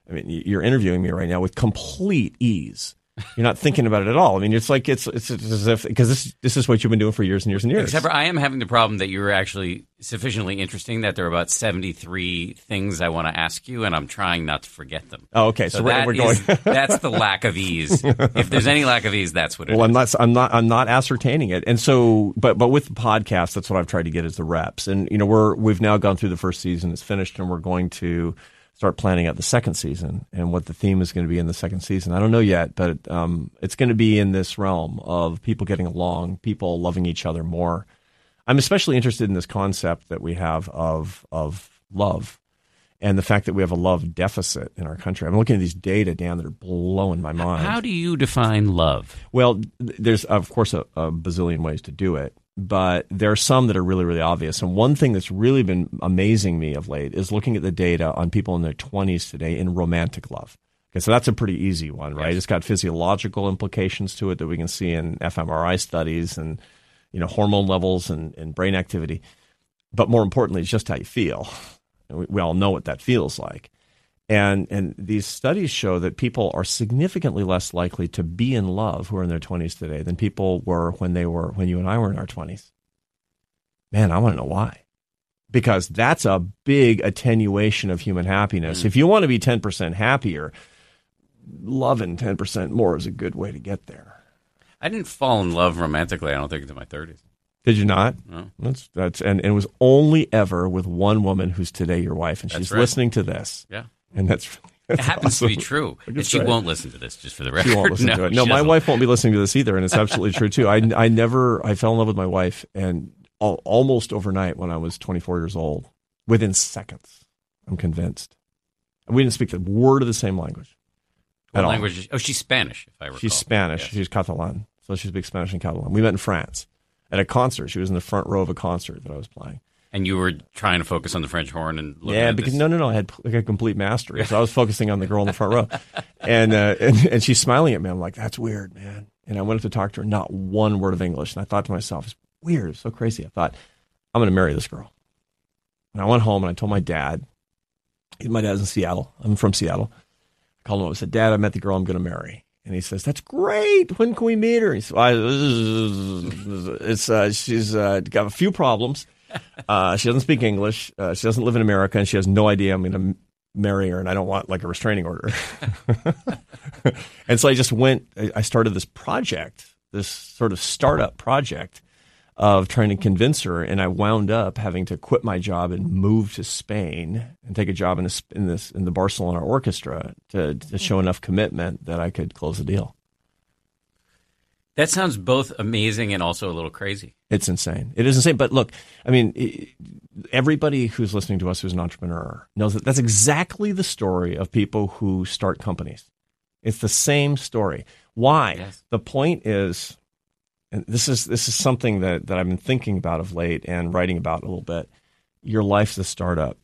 i mean you're interviewing me right now with complete ease you're not thinking about it at all i mean it's like it's it's, it's as if because this this is what you've been doing for years and years and years Except for I am having the problem that you're actually sufficiently interesting that there are about 73 things I want to ask you, and I'm trying not to forget them. oh okay so, So, we're, we're going is- that's the lack of ease. If there's any lack of ease, that's what it is. well i'm not i'm not i'm not ascertaining it and so but but with the podcast that's what i've tried to get is the reps and you know we're we've now gone through the first season it's finished and we're going to start planning out the second season and what the theme is going to be in the second season. I don't know yet but um, it's going to be in this realm of people getting along people loving each other more. I'm especially interested in this concept that we have of of love and the fact that we have a love deficit in our country. I'm looking at these data dan that are blowing my mind. How do you define love? well, there's of course a, a bazillion ways to do it, but there are some that are really, really obvious. And one thing that's really been amazing me of late is looking at the data on people in their 20s today in romantic love. Okay, so that's a pretty easy one, right? Yes. It's got physiological implications to it that we can see in fMRI studies and you know hormone levels and, and brain activity. But more importantly, it's just how you feel. And we, we all know what that feels like. And and these studies show that people are significantly less likely to be in love who are in their 20s today than people were when they were when you and I were in our 20s. Man, I want to know why. Because that's a big attenuation of human happiness. Mm. If you want to be 10% happier, loving 10% more is a good way to get there. I didn't fall in love romantically. I don't think until my 30s. Did you not? No. That's that's and, and it was only ever with one woman who's today your wife and That's she's right. listening to this. Yeah. And that's, It that's happens to be true. And she won't listen to this, just for the record. She won't listen no, to it. No, my doesn't. wife won't be listening to this either, and it's absolutely true too. I, I never I fell in love with my wife, and al- almost overnight when I was 24 years old, within seconds, I'm convinced. And we didn't speak a word of the same language. What at all. language? is- Oh, she's Spanish, if I recall. She's Spanish. Yes. She's Catalan, so she speaks Spanish and Catalan. We met in France at a concert. She was in the front row of a concert that I was playing. And you were trying to focus on the French horn and yeah, because this. no, no, no. I had like a complete mastery, so I was focusing on the girl in the front row, and, uh, and and she's smiling at me. I'm like, that's weird, man. And I went up to talk to her, not one word of English, and I thought to myself, it's weird, it's so crazy. I thought, I'm going to marry this girl. And I went home and I told my dad. My dad's in Seattle. I'm from Seattle. I called him up. I said, Dad, I met the girl I'm going to marry. And he says, "That's great. When can we meet her?" He says, well, "It's uh, she's uh, got a few problems. Uh, she doesn't speak English. Uh, she doesn't live in America, and she has no idea I'm going to marry her, and I don't want like a restraining order." and so I just went. I started this project, this sort of startup project of trying to convince her, and I wound up having to quit my job and move to Spain and take a job in, this, in this in the Barcelona orchestra to, to show enough commitment that I could close the deal. That sounds both amazing and also a little crazy. It's insane. It is insane. But look, I mean, everybody who's listening to us who's an entrepreneur knows that that's exactly the story of people who start companies. It's the same story. Why? Yes. The point is, and this is this is something that, that I've been thinking about of late and writing about a little bit. Your life's a startup.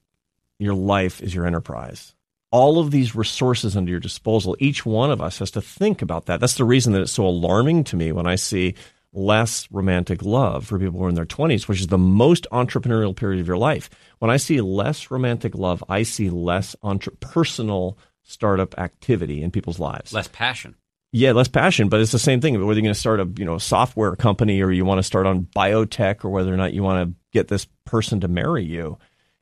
Your life is your enterprise. All of these resources under your disposal, each one of us has to think about that. That's the reason that it's so alarming to me when I see less romantic love for people who are in their 20s, which is the most entrepreneurial period of your life. When I see less romantic love, I see less entre- personal startup activity in people's lives. Less passion. Yeah, less passion, but it's the same thing. Whether you're going to start a you know software company or you want to start on biotech or whether or not you want to get this person to marry you,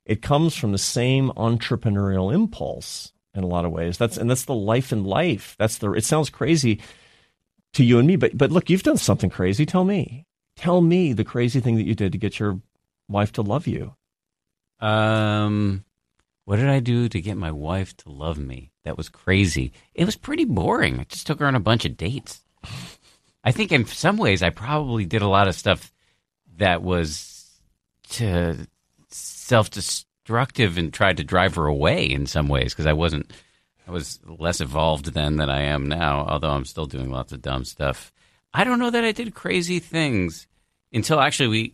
it comes from the same entrepreneurial impulse in a lot of ways. That's and that's the life in life. That's the. It sounds crazy to you and me, but but look, you've done something crazy. Tell me, tell me the crazy thing that you did to get your wife to love you. Um, what did I do to get my wife to love me? That was crazy. It was pretty boring. I just took her on a bunch of dates. I think in some ways I probably did a lot of stuff that was to self-destructive and tried to drive her away in some ways because I wasn't I was less evolved then than I am now, although I'm still doing lots of dumb stuff. I don't know that I did crazy things until actually we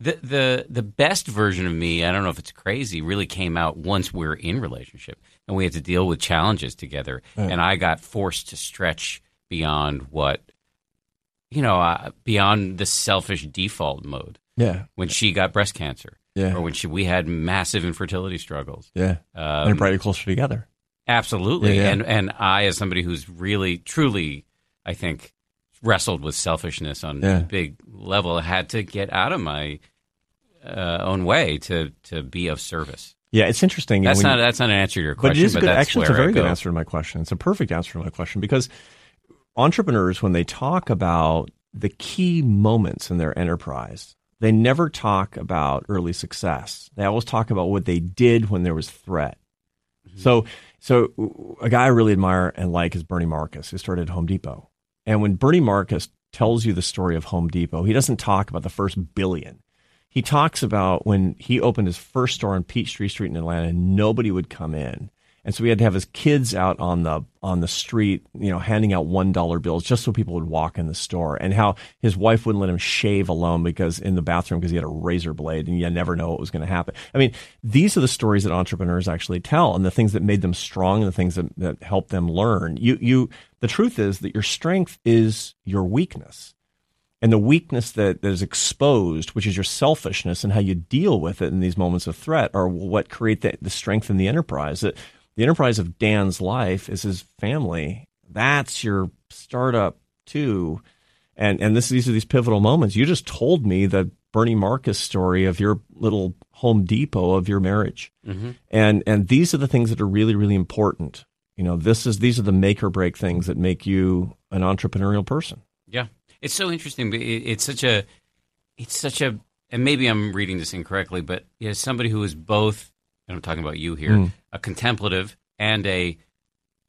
the the the best version of me, I don't know if it's crazy, really came out once we are in relationship and we had to deal with challenges together, right. and I got forced to stretch beyond what you know, uh, beyond the selfish default mode. Yeah. When she got breast cancer. Yeah. Or when she, we had massive infertility struggles. Yeah. Um, brought you closer together. Absolutely. Yeah, yeah. And and I, as somebody who's really, truly, I think, wrestled with selfishness on yeah. a big level, had to get out of my uh, own way to to be of service. Yeah, it's interesting. That's not you, that's not an answer to your question. But it is but good. Actually, it's a very good go. answer to my question. It's a perfect answer to my question because entrepreneurs, when they talk about the key moments in their enterprise, they never talk about early success. They always talk about what they did when there was threat. Mm-hmm. So, so a guy I really admire and like is Bernie Marcus, who started Home Depot. And when Bernie Marcus tells you the story of Home Depot, he doesn't talk about the first billion he talks about when he opened his first store on Peachtree Street in Atlanta, nobody would come in. And so he had to have his kids out on the on the street, you know, handing out one dollar bills just so people would walk in the store. And how his wife wouldn't let him shave alone because in the bathroom because he had a razor blade and you never know what was going to happen. I mean, these are the stories that entrepreneurs actually tell and the things that made them strong and the things that, that helped them learn. You you the truth is that your strength is your weakness and the weakness that, that is exposed, which is your selfishness and how you deal with it in these moments of threat, are what create the, the strength in the enterprise. That the enterprise of Dan's life is his family. That's your startup too. And and this these are these pivotal moments. You just told me the Bernie Marcus story of your little Home Depot of your marriage. Mm-hmm. And and these are the things that are really, really important. You know, this is these are the make or break things that make you an entrepreneurial person. Yeah. It's so interesting. But it's such a, it's such a, and maybe I'm reading this incorrectly, but as somebody who is both, and I'm talking about you here, mm. a contemplative and a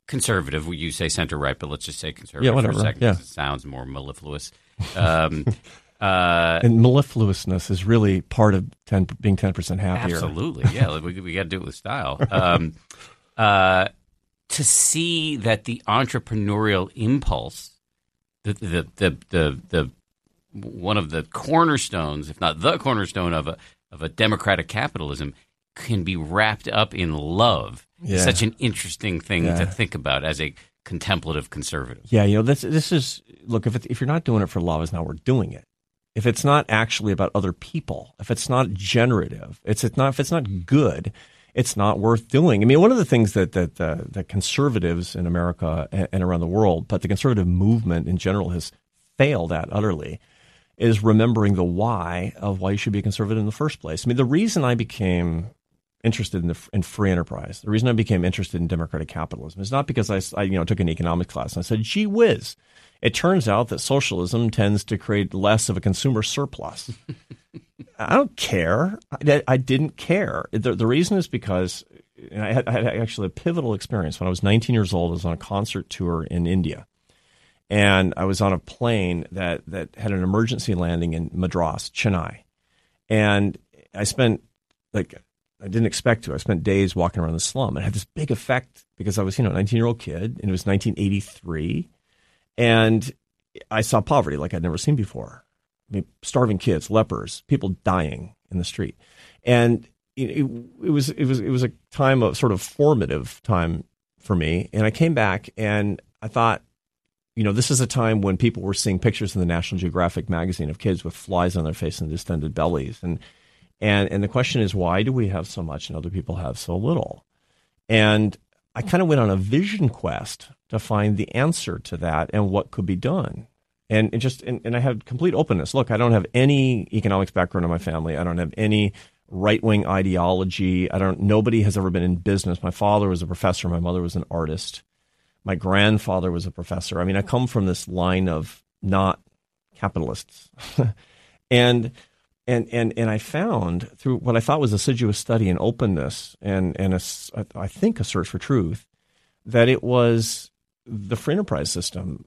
conservative. You say center right, but let's just say conservative yeah, whatever. for a second. Yeah. It sounds more mellifluous. Um, uh, and mellifluousness is really part of 10, being ten percent happier. Absolutely, yeah. we we got to do it with style. Um, uh, to see that the entrepreneurial impulse the the the the, the one of the cornerstones, if not the cornerstone of a of a democratic capitalism, can be wrapped up in love. Yeah. Such an interesting thing yeah. to think about as a contemplative conservative. Yeah, you know, this this is look if it, if you're not doing it for love, it's not worth doing it. If it's not actually about other people, if it's not generative, it's, it's not if it's not good, it's not worth doing. I mean, one of the things that that uh, that conservatives in America and around the world, but the conservative movement in general has failed at utterly, is remembering the why of why you should be a conservative in the first place. I mean, the reason I became interested in, the, in free enterprise, the reason I became interested in democratic capitalism is not because I, I you know took an economics class and I said, "Gee whiz." It turns out that socialism tends to create less of a consumer surplus. I don't care. I, I didn't care. The, the, reason is because I had, I had, actually a pivotal experience when I was 19 years old. I was on a concert tour in India, and I was on a plane that that had an emergency landing in Madras, Chennai, and I spent like I didn't expect to. I spent days walking around the slum. And it had this big effect because I was you know a 19 year old kid, and it was 1983, and I saw poverty like I'd never seen before. I mean, starving kids, lepers, people dying in the street, and it, it, it was it was it was a time of sort of formative time for me. And I came back and I thought, you know, this is a time when people were seeing pictures in the National Geographic magazine of kids with flies on their face and distended bellies, and and and the question is, why do we have so much and other people have so little? And I kind of went on a vision quest to find the answer to that and what could be done. And it just and, and I had complete openness. Look, I don't have any economics background in my family. I don't have any right wing ideology. I don't. Nobody has ever been in business. My father was a professor. My mother was an artist. My grandfather was a professor. I mean, I come from this line of not capitalists, and and and and I found through what I thought was assiduous study and openness and and a, I think a search for truth that it was the free enterprise system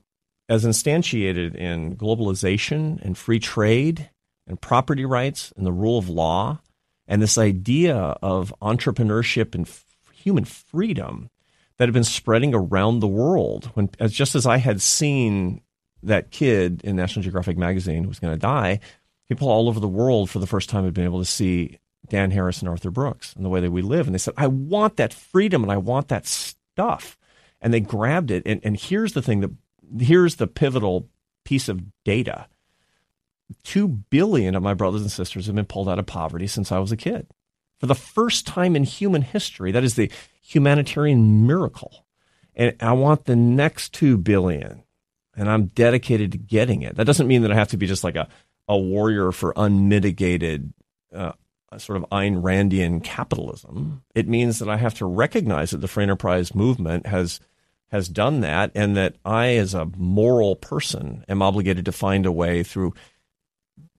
as instantiated in globalization and free trade and property rights and the rule of law and this idea of entrepreneurship and f- human freedom that had been spreading around the world when as just as I had seen that kid in National Geographic magazine who was going to die people all over the world for the first time had been able to see Dan Harris and Arthur Brooks and the way that we live. And they said, I want that freedom and I want that stuff. And they grabbed it. And, and here's the thing that here's the pivotal piece of data. Two billion of my brothers and sisters have been pulled out of poverty since I was a kid. For the first time in human history, that is the humanitarian miracle. And I want the next two billion, and I'm dedicated to getting it. That doesn't mean that I have to be just like a a warrior for unmitigated uh, sort of Ayn Randian capitalism. It means that I have to recognize that the free enterprise movement has has done that, and that I, as a moral person, am obligated to find a way through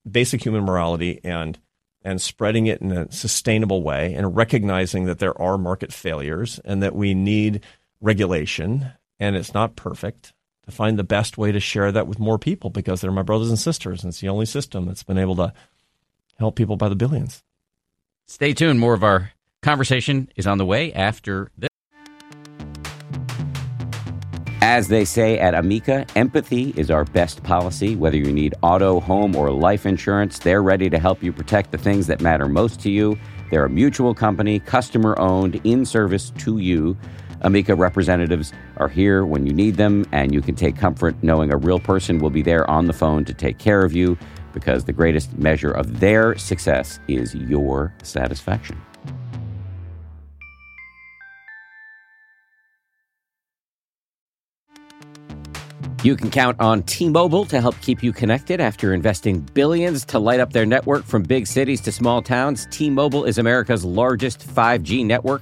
basic human morality and and spreading it in a sustainable way, and recognizing that there are market failures and that we need regulation, and it's not perfect, to find the best way to share that with more people because they're my brothers and sisters. And it's the only system that's been able to help people by the billions. Stay tuned. More of our conversation is on the way after this. As they say at Amica, empathy is our best policy. Whether you need auto, home, or life insurance, they're ready to help you protect the things that matter most to you. They're a mutual company, customer owned, in service to you. Amica representatives are here when you need them, and you can take comfort knowing a real person will be there on the phone to take care of you because the greatest measure of their success is your satisfaction. You can count on T Mobile to help keep you connected after investing billions to light up their network from big cities to small towns. T Mobile is America's largest 5G network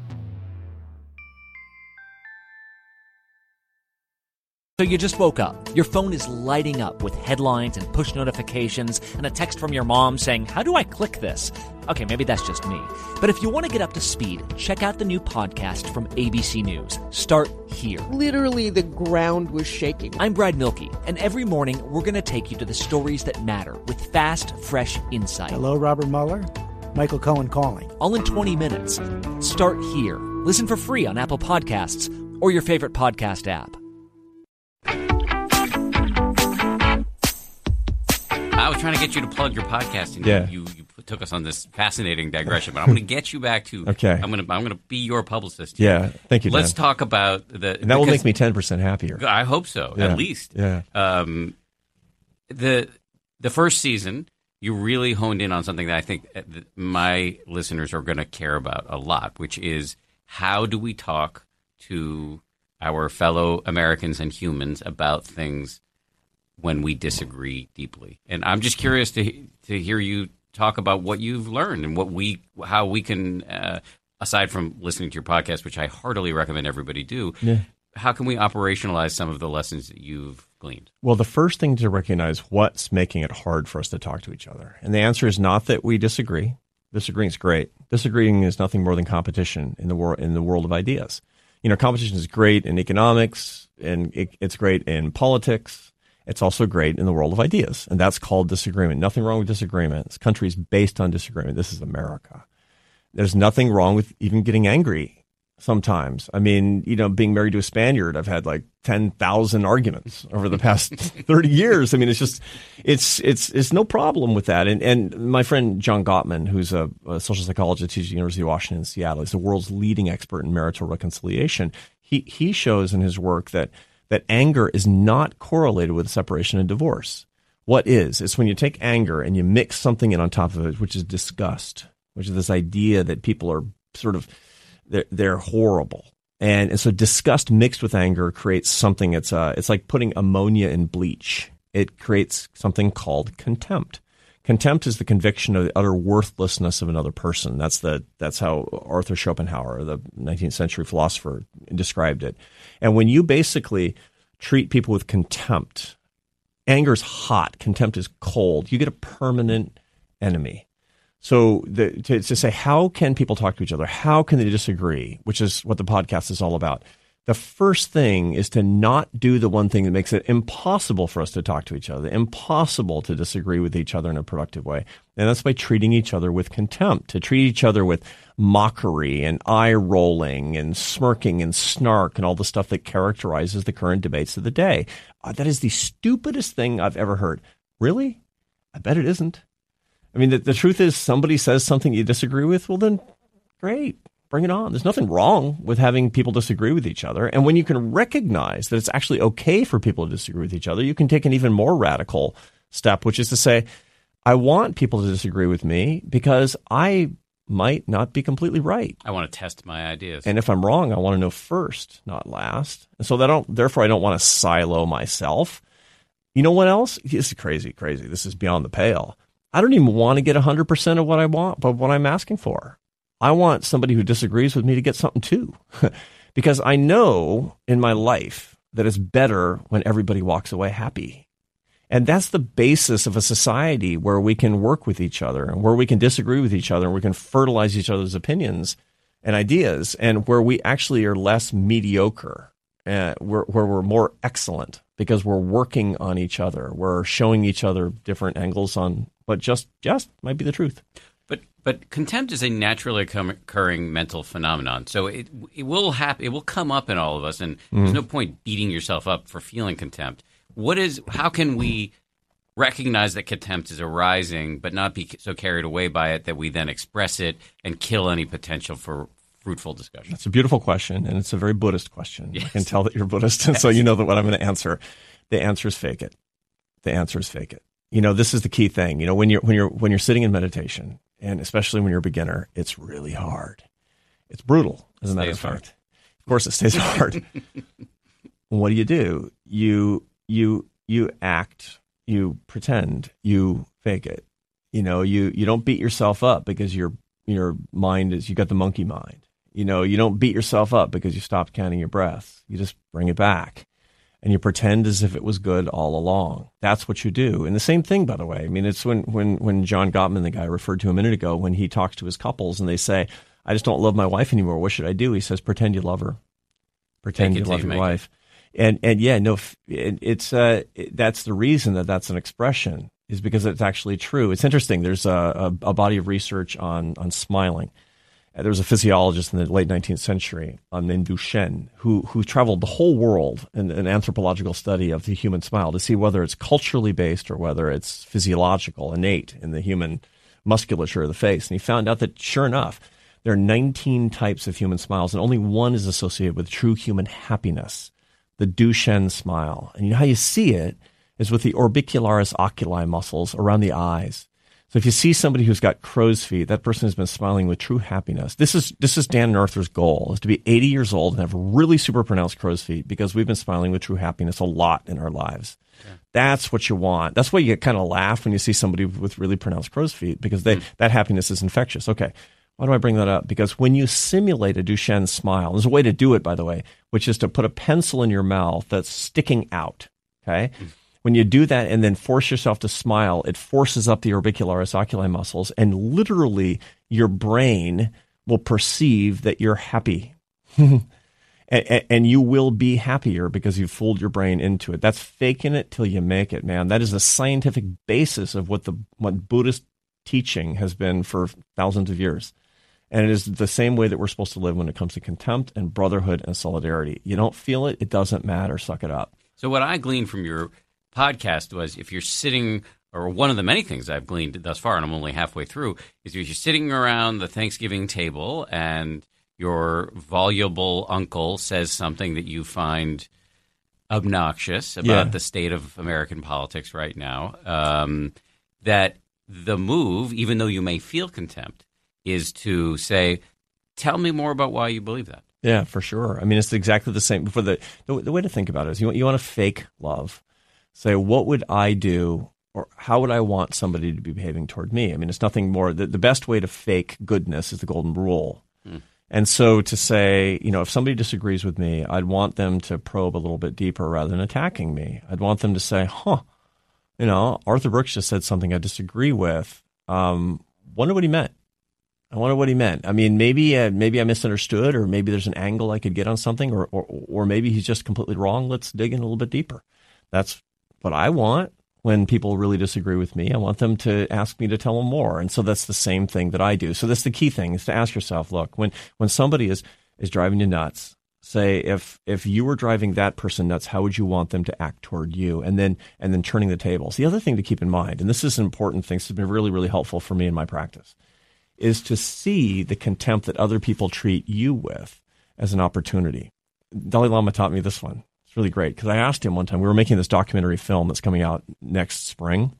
So you just woke up. Your phone is lighting up with headlines and push notifications and a text from your mom saying, How do I click this? Okay, maybe that's just me. But if you want to get up to speed, check out the new podcast from ABC News. Start here. Literally, the ground was shaking. I'm Brad Mielke, and every morning we're going to take you to the stories that matter with fast, fresh insight. Hello, Robert Mueller. Michael Cohen calling. All in 20 minutes. Start here. Listen for free on Apple Podcasts or your favorite podcast app. I was trying to get you to plug your podcast, and yeah. you, you took us on this fascinating digression. But I'm going to get you back to. okay. I'm going to I'm going to be your publicist. Here. Yeah. Thank you. Dan. Let's talk about the. And that will make me ten percent happier. I hope so. Yeah. At least. Yeah. Um, the the first season, you really honed in on something that I think my listeners are going to care about a lot, which is how do we talk to our fellow Americans and humans about things when we disagree deeply. And I'm just curious to to hear you talk about what you've learned and what we how we can uh, aside from listening to your podcast, which I heartily recommend everybody do. Yeah. How can we operationalize some of the lessons that you've gleaned? Well, the first thing to recognize what's making it hard for us to talk to each other. And the answer is not that we disagree. Disagreeing is great. Disagreeing is nothing more than competition in the world in the world of ideas. You know, competition is great in economics and it, it's great in politics. It's also great in the world of ideas, and that's called disagreement. Nothing wrong with disagreement. This country is based on disagreement. This is America. There's nothing wrong with even getting angry sometimes. I mean, you know, being married to a Spaniard, I've had like 10,000 arguments over the past 30 years. I mean, it's just, it's, it's, it's no problem with that. And, and my friend John Gottman, who's a, a social psychologist at the University of Washington in Seattle, is the world's leading expert in marital reconciliation. He, he shows in his work that, that anger is not correlated with separation and divorce. What is? It's when you take anger and you mix something in on top of it, which is disgust, which is this idea that people are sort of, they're, they're horrible. And, and so disgust mixed with anger creates something. It's uh, it's like putting ammonia in bleach. It creates something called contempt. Contempt is the conviction of the utter worthlessness of another person. That's the that's how Arthur Schopenhauer, the 19th century philosopher, described it. And when you basically treat people with contempt, anger is hot, contempt is cold. You get a permanent enemy. So the, to, to say how can people talk to each other? How can they disagree? Which is what the podcast is all about. The first thing is to not do the one thing that makes it impossible for us to talk to each other, impossible to disagree with each other in a productive way. And that's by treating each other with contempt, to treat each other with mockery and eye rolling and smirking and snark and all the stuff that characterizes the current debates of the day. Uh, that is the stupidest thing I've ever heard. Really? I bet it isn't. I mean, the, the truth is, somebody says something you disagree with, well, then great, bring it on. There's nothing wrong with having people disagree with each other. And when you can recognize that it's actually okay for people to disagree with each other, you can take an even more radical step, which is to say, I want people to disagree with me because I might not be completely right. I want to test my ideas. And if I'm wrong, I want to know first, not last. And so that I don't, therefore, I don't want to silo myself. You know what else? This is crazy, crazy. This is beyond the pale. I don't even want to get 100% of what I want, but what I'm asking for. I want somebody who disagrees with me to get something too. because I know in my life that it's better when everybody walks away happy. And that's the basis of a society where we can work with each other and where we can disagree with each other and we can fertilize each other's opinions and ideas and where we actually are less mediocre, uh, where, where we're more excellent because we're working on each other. We're showing each other different angles on what just just might be the truth. But contempt is a naturally occurring mental phenomenon. So it it will happen. It will come up in all of us, and mm. there's no point beating yourself up for feeling contempt. What is? How can we recognize that contempt is arising, but not be so carried away by it that we then express it and kill any potential for fruitful discussion? That's a beautiful question, and it's a very Buddhist question. Yes. I can tell that you're Buddhist, and yes. so you know that what I'm going to answer. The answer is fake it. The answer is fake it you know, this is the key thing. You know, when you're when you're when you're sitting in meditation, and especially when you're a beginner, it's really hard. It's brutal, a matter of fact. Of course, it stays hard. what do you do? You you you act, you pretend, you fake it. You know, you you don't beat yourself up because your your mind is you got the monkey mind. You know, you don't beat yourself up because you stopped counting your breaths. You just bring it back and you pretend as if it was good all along. That's what you do. And the same thing, by the way. I mean, it's when, when, when John Gottman, the guy I referred to a minute ago, when he talks to his couples and they say, I just don't love my wife anymore. What should I do? He says, pretend you love her. Pretend you love your wife. It. And, and yeah, no, it, it's, uh, it, that's the reason that that's an expression is because it's actually true. It's interesting. There's a, a, a body of research on, on smiling there was a physiologist in the late 19th century um, named Duchenne who, who traveled the whole world in an anthropological study of the human smile to see whether it's culturally based or whether it's physiological, innate in the human musculature of the face. And he found out that, sure enough, there are 19 types of human smiles, and only one is associated with true human happiness the Duchenne smile. And you know how you see it is with the orbicularis oculi muscles around the eyes. So if you see somebody who's got crow's feet, that person has been smiling with true happiness. This is this is Dan Arthur's goal is to be 80 years old and have really super pronounced crow's feet because we've been smiling with true happiness a lot in our lives. Yeah. That's what you want. That's why you kind of laugh when you see somebody with really pronounced crow's feet because they, mm. that happiness is infectious. Okay. Why do I bring that up? Because when you simulate a Duchenne smile, there's a way to do it, by the way, which is to put a pencil in your mouth that's sticking out. Okay. Mm when you do that and then force yourself to smile, it forces up the orbicularis oculi muscles, and literally your brain will perceive that you're happy. and, and, you will be happier because you've fooled your brain into it. That's faking it till you make it, man. That is the scientific basis of what the what Buddhist teaching has been for thousands of years. And it is the same way that we're supposed to live when it comes to contempt and brotherhood and solidarity. You don't feel it, it doesn't matter. Suck it up. So, what I gleaned from your podcast was if you're sitting, or one of the many things I've gleaned thus far, and I'm only halfway through, is if you're sitting around the Thanksgiving table and your voluble uncle says something that you find obnoxious about yeah. the state of American politics right now, um, that the move, even though you may feel contempt, is to say, "Tell me more about why you believe that." Yeah, for sure. I mean, it's exactly the same. For the the, the way to think about it is, you want, you want to fake love. Say, what would I do, or how would I want somebody to be behaving toward me? I mean, it's nothing more. The, the best way to fake goodness is the golden rule. Hmm. And so to say, you know, if somebody disagrees with me, I'd want them to probe a little bit deeper rather than attacking me. I'd want them to say, huh, you know, Arthur Brooks just said something I disagree with. Um, wonder what he meant. I wonder what he meant. I mean, maybe uh, maybe I misunderstood, or maybe there's an angle I could get on something, or, or or maybe he's just completely wrong. Let's dig in a little bit deeper. That's what I want when people really disagree with me. I want them to ask me to tell them more, and so that's the same thing that I do. So that's the key thing is to ask yourself: Look, when when somebody is is driving you nuts, say if if you were driving that person nuts, how would you want them to act toward you? And then and then turning the tables. The other thing to keep in mind, and this is an important thing, this has been really really helpful for me in my practice is to see the contempt that other people treat you with as an opportunity. Dalai Lama taught me this one. It's really great because I asked him one time. We were making this documentary film that's coming out next spring,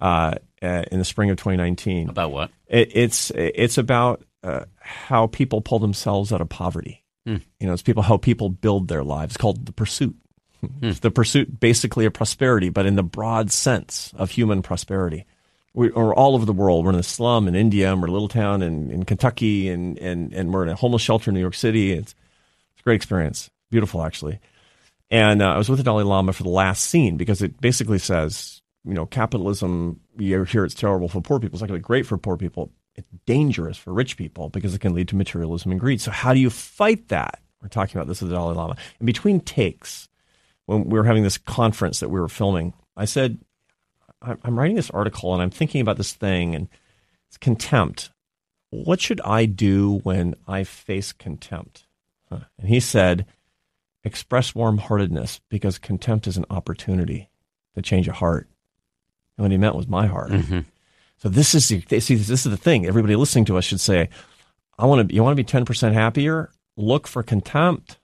uh, uh in the spring of 2019. About what? It, it's it's about uh, how people pull themselves out of poverty. Hmm. You know, it's people how people build their lives. It's called the pursuit. It's the pursuit, basically, of prosperity, but in the broad sense of human prosperity we, or all over the world. We're in a slum in India, we're a little town in, in Kentucky, and, and, and we're in a homeless shelter in New York City. It's, it's a great experience. Beautiful, actually. And uh, I was with the Dalai Lama for the last scene because it basically says, you know, capitalism, you hear it's terrible for poor people. It's actually great for poor people. It's dangerous for rich people because it can lead to materialism and greed. So, how do you fight that? We're talking about this with the Dalai Lama. In between takes, when we were having this conference that we were filming, I said, I'm writing this article and I'm thinking about this thing and it's contempt. What should I do when I face contempt? Huh. And he said, express warm heartedness because contempt is an opportunity to change a heart. And what he meant was my heart. Mm-hmm. So this is the, see this is the thing. Everybody listening to us should say, I want to. You want to be ten percent happier? Look for contempt.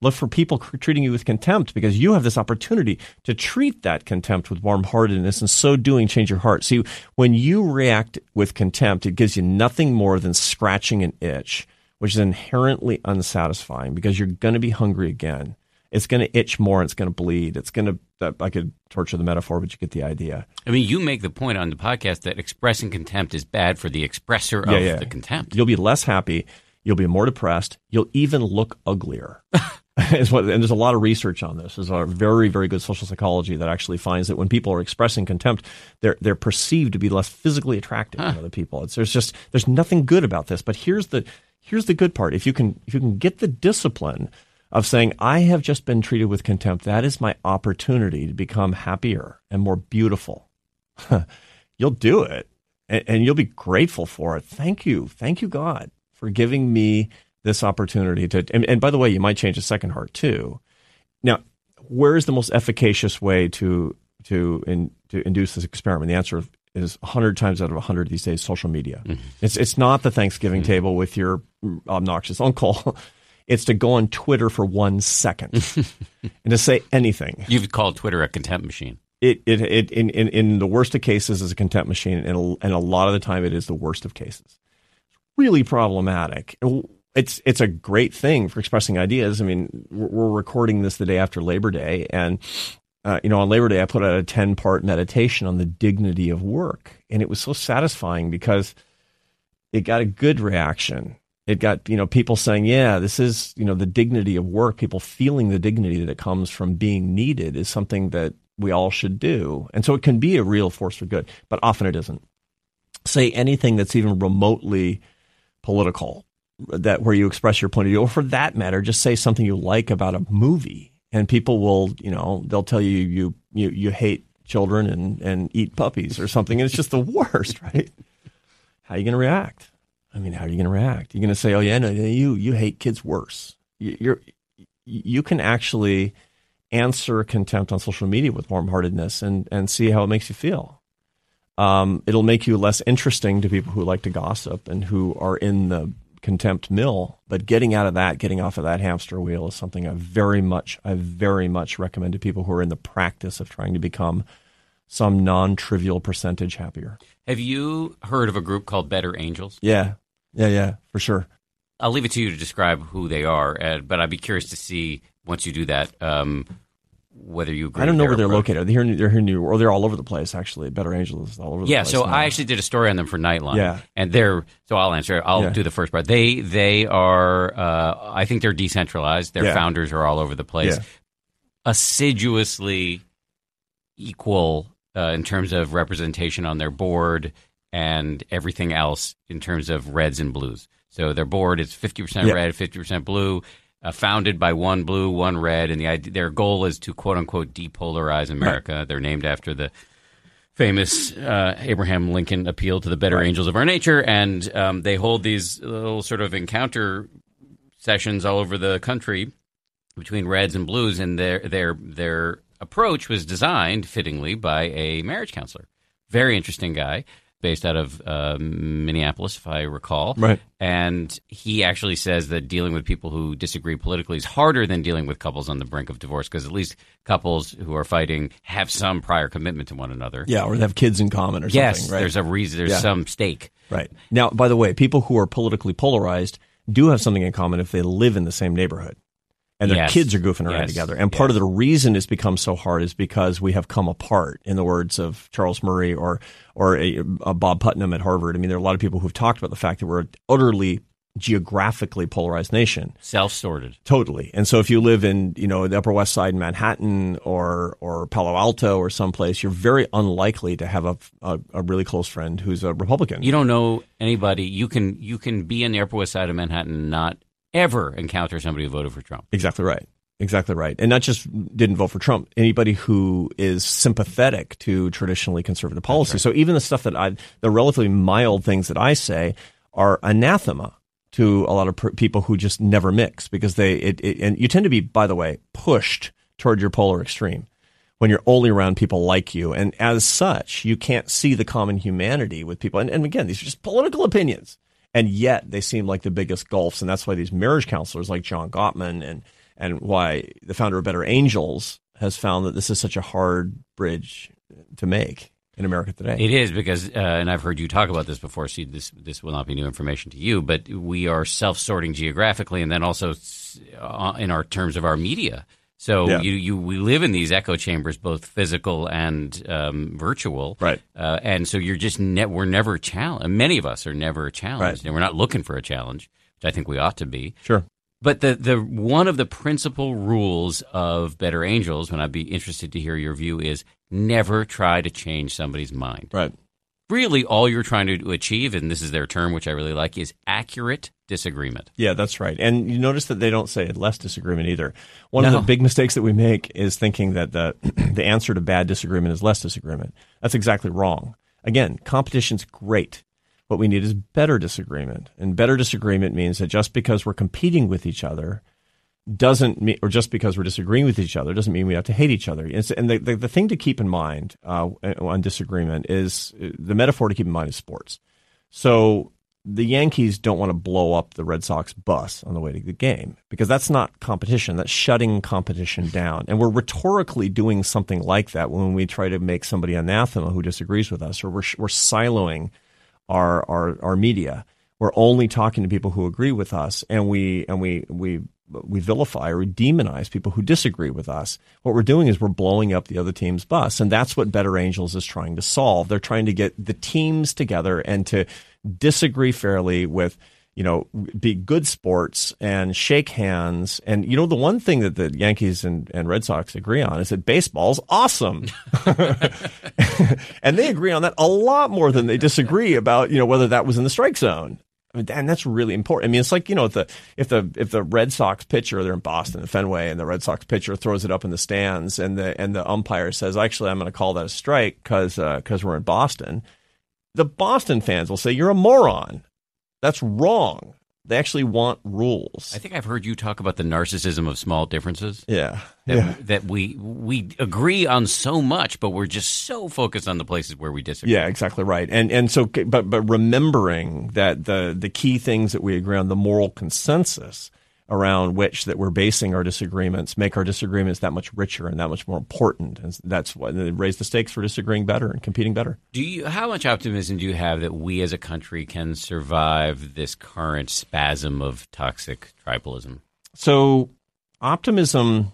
Look for people treating you with contempt because you have this opportunity to treat that contempt with warm heartedness and so doing change your heart. See, when you react with contempt, it gives you nothing more than scratching an itch, which is inherently unsatisfying because you're going to be hungry again. It's going to itch more. It's going to bleed. It's going to, I could torture the metaphor, but you get the idea. I mean, you make the point on the podcast that expressing contempt is bad for the expresser yeah, of yeah. the contempt. You'll be less happy. You'll be more depressed. You'll even look uglier. what, and there's a lot of research on this. There's a very, very good social psychology that actually finds that when people are expressing contempt, they're they're perceived to be less physically attractive huh. than other people. It's, there's just there's nothing good about this. But here's the here's the good part. If you can if you can get the discipline of saying I have just been treated with contempt, that is my opportunity to become happier and more beautiful. you'll do it, and, and you'll be grateful for it. Thank you, thank you, God, for giving me this opportunity to, and, and by the way, you might change a second heart too. Now, where is the most efficacious way to to in, to induce this experiment? The answer is 100 times out of 100 these days social media. Mm-hmm. It's it's not the Thanksgiving mm-hmm. table with your obnoxious uncle. It's to go on Twitter for one second and to say anything. You've called Twitter a contempt machine. It, it, it in, in, in the worst of cases is a contempt machine, and a, and a lot of the time it is the worst of cases. It's really problematic it's it's a great thing for expressing ideas. I mean, we're recording this the day after Labor Day, and uh, you know, on Labor Day, I put out a ten part meditation on the dignity of work, and it was so satisfying because it got a good reaction. It got you know people saying, "Yeah, this is you know the dignity of work." People feeling the dignity that it comes from being needed is something that we all should do. And so it can be a real force for good, but often it isn't. Say anything that's even remotely political, that where you express your point of view, or for that matter, just say something you like about a movie, and people will, you know, they'll tell you you you, you hate children and, and eat puppies or something, and it's just the worst, right? How are you going to react? I mean, how are you going to react? You're going to say, "Oh yeah, no, you you hate kids worse." You're you can actually answer contempt on social media with warm-heartedness and and see how it makes you feel. Um, it'll make you less interesting to people who like to gossip and who are in the contempt mill. But getting out of that, getting off of that hamster wheel, is something I very much, I very much recommend to people who are in the practice of trying to become some non-trivial percentage happier. Have you heard of a group called Better Angels? Yeah, yeah, yeah, for sure. I'll leave it to you to describe who they are, Ed, but I'd be curious to see once you do that um, whether you agree. I don't know where they're approach. located. They're here, they're here in New York, or they're all over the place. Actually, Better Angels is all over. the Yeah, place so now. I actually did a story on them for Nightline. Yeah. and they're so I'll answer. I'll Yeah. do the first part. They they are. Uh, I think they're decentralized. Their Yeah. founders are all over the place. Yeah. Assiduously equal uh, in terms of representation on their board and everything else in terms of reds and blues. So their board is fifty percent Yeah. red, fifty percent blue. Uh, founded by one blue, one red, and the their goal is to quote unquote depolarize America. They're named after the famous uh, Abraham Lincoln appeal to the better angels of our nature, and um, they hold these little sort of encounter sessions all over the country between reds and blues, and their their their approach was designed fittingly by a marriage counselor, very interesting guy. Based out of uh, Minneapolis, if I recall, Right. and he actually says that dealing with people who disagree politically is harder than dealing with couples on the brink of divorce because at least couples who are fighting have some prior commitment to one another. yeah, or they have kids in common or Yes, something. Right? there's a reason. There's Yeah. some stake. Right. Now, by the way, people who are politically polarized do have something in common if they live in the same neighborhood. And their Yes. kids are goofing around Yes. together. And part of the reason it's become so hard is because we have come apart, in the words of Charles Murray or or a, a Bob Putnam at Harvard. I mean, there are a lot of people who've talked about the fact that we're an utterly geographically polarized nation. Self-sorted. Totally. And so if you live in, you know, the Upper West Side in Manhattan or or Palo Alto or someplace, you're very unlikely to have a, a, a really close friend who's a Republican. You don't know anybody. You can you can be in the Upper West Side of Manhattan and not ever encounter somebody who voted for Trump. Exactly right. Exactly right. And not just didn't vote for Trump, anybody who is sympathetic to traditionally conservative policy. So even the stuff that I, the relatively mild things that I say are anathema to a lot of per- people who just never mix because they, it, it, and you tend to be, by the way, pushed toward your polar extreme when you're only around people like you. And as such, you can't see the common humanity with people. And, and again, these are just political opinions. And yet they seem like the biggest gulfs. And that's why these marriage counselors like John Gottman and, and why the founder of Better Angels has found that this is such a hard bridge to make in America today. It is because, uh, and I've heard you talk about this before. See, this this will not be new information to you, but we are self-sorting geographically, and then also uh, in our terms of our media. So Yeah. you, you we live in these echo chambers, both physical and um, virtual, Right. Uh, and so you're just ne- we're never challenged. Many of us are never challenged, Right. and we're not looking for a challenge, which I think we ought to be. Sure. But the the one of the principal rules of Better Angels, when I'd be interested to hear your view, is never try to change somebody's mind. Right. Really, all you're trying to achieve, and this is their term, which I really like, is accurate disagreement. Yeah, that's right. And you notice that they don't say less disagreement either. One of the big mistakes that we make is thinking that the the answer to bad disagreement is less disagreement. That's exactly wrong. Again, competition's great. What we need is better disagreement. And better disagreement means that just because we're competing with each other doesn't mean, or just because we're disagreeing with each other doesn't mean we have to hate each other. And, the, the, the thing to keep in mind uh, on disagreement is uh, the metaphor to keep in mind is sports. So the Yankees don't want to blow up the Red Sox bus on the way to the game because that's not competition. That's shutting competition down. And we're rhetorically doing something like that when we try to make somebody anathema who disagrees with us, or we're, we're siloing our, our, our media. We're only talking to people who agree with us, and we and we we we vilify or we demonize people who disagree with us. What we're doing is we're blowing up the other team's bus, and that's what Better Angels is trying to solve. They're trying to get the teams together and to disagree fairly with you know, be good sports and shake hands. And, you know, the one thing that the Yankees and, and Red Sox agree on is that baseball's awesome. and they agree on that a lot more than they disagree about, you know, whether that was in the strike zone. And that's really important. I mean, it's like you know, if the if the if the Red Sox pitcher they're in Boston, the Fenway, and the Red Sox pitcher throws it up in the stands, and the and the umpire says, "Actually, I'm going to call that a strike because because uh, we're in Boston." The Boston fans will say, "You're a moron. That's wrong." They actually want rules. I think I've heard you talk about the narcissism of small differences. Yeah. That, yeah. that we we agree on so much, but we're just so focused on the places where we disagree. Yeah, exactly right. And and so but but remembering that the the key things that we agree on, the moral consensus around which that we're basing our disagreements make our disagreements that much richer and that much more important. And that's what they raise the stakes for disagreeing better and competing better. Do you how much optimism do you have that we as a country can survive this current spasm of toxic tribalism? So optimism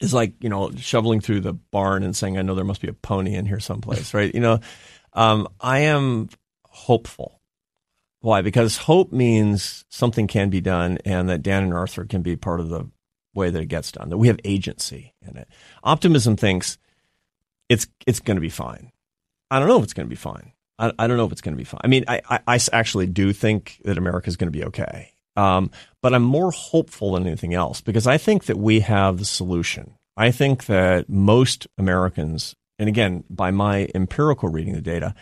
is like you know shoveling through the barn and saying i know there must be a pony in here someplace right? You know um, i am hopeful why? Because hope means something can be done and that Dan and Arthur can be part of the way that it gets done, that we have agency in it. Optimism thinks it's it's going to be fine. I don't know if it's going to be fine. I, I don't know if it's going to be fine. I mean, I, I, I actually do think that America is going to be okay. Um, but I'm more hopeful than anything else because I think that we have the solution. I think that most Americans, and again, by my empirical reading of the data,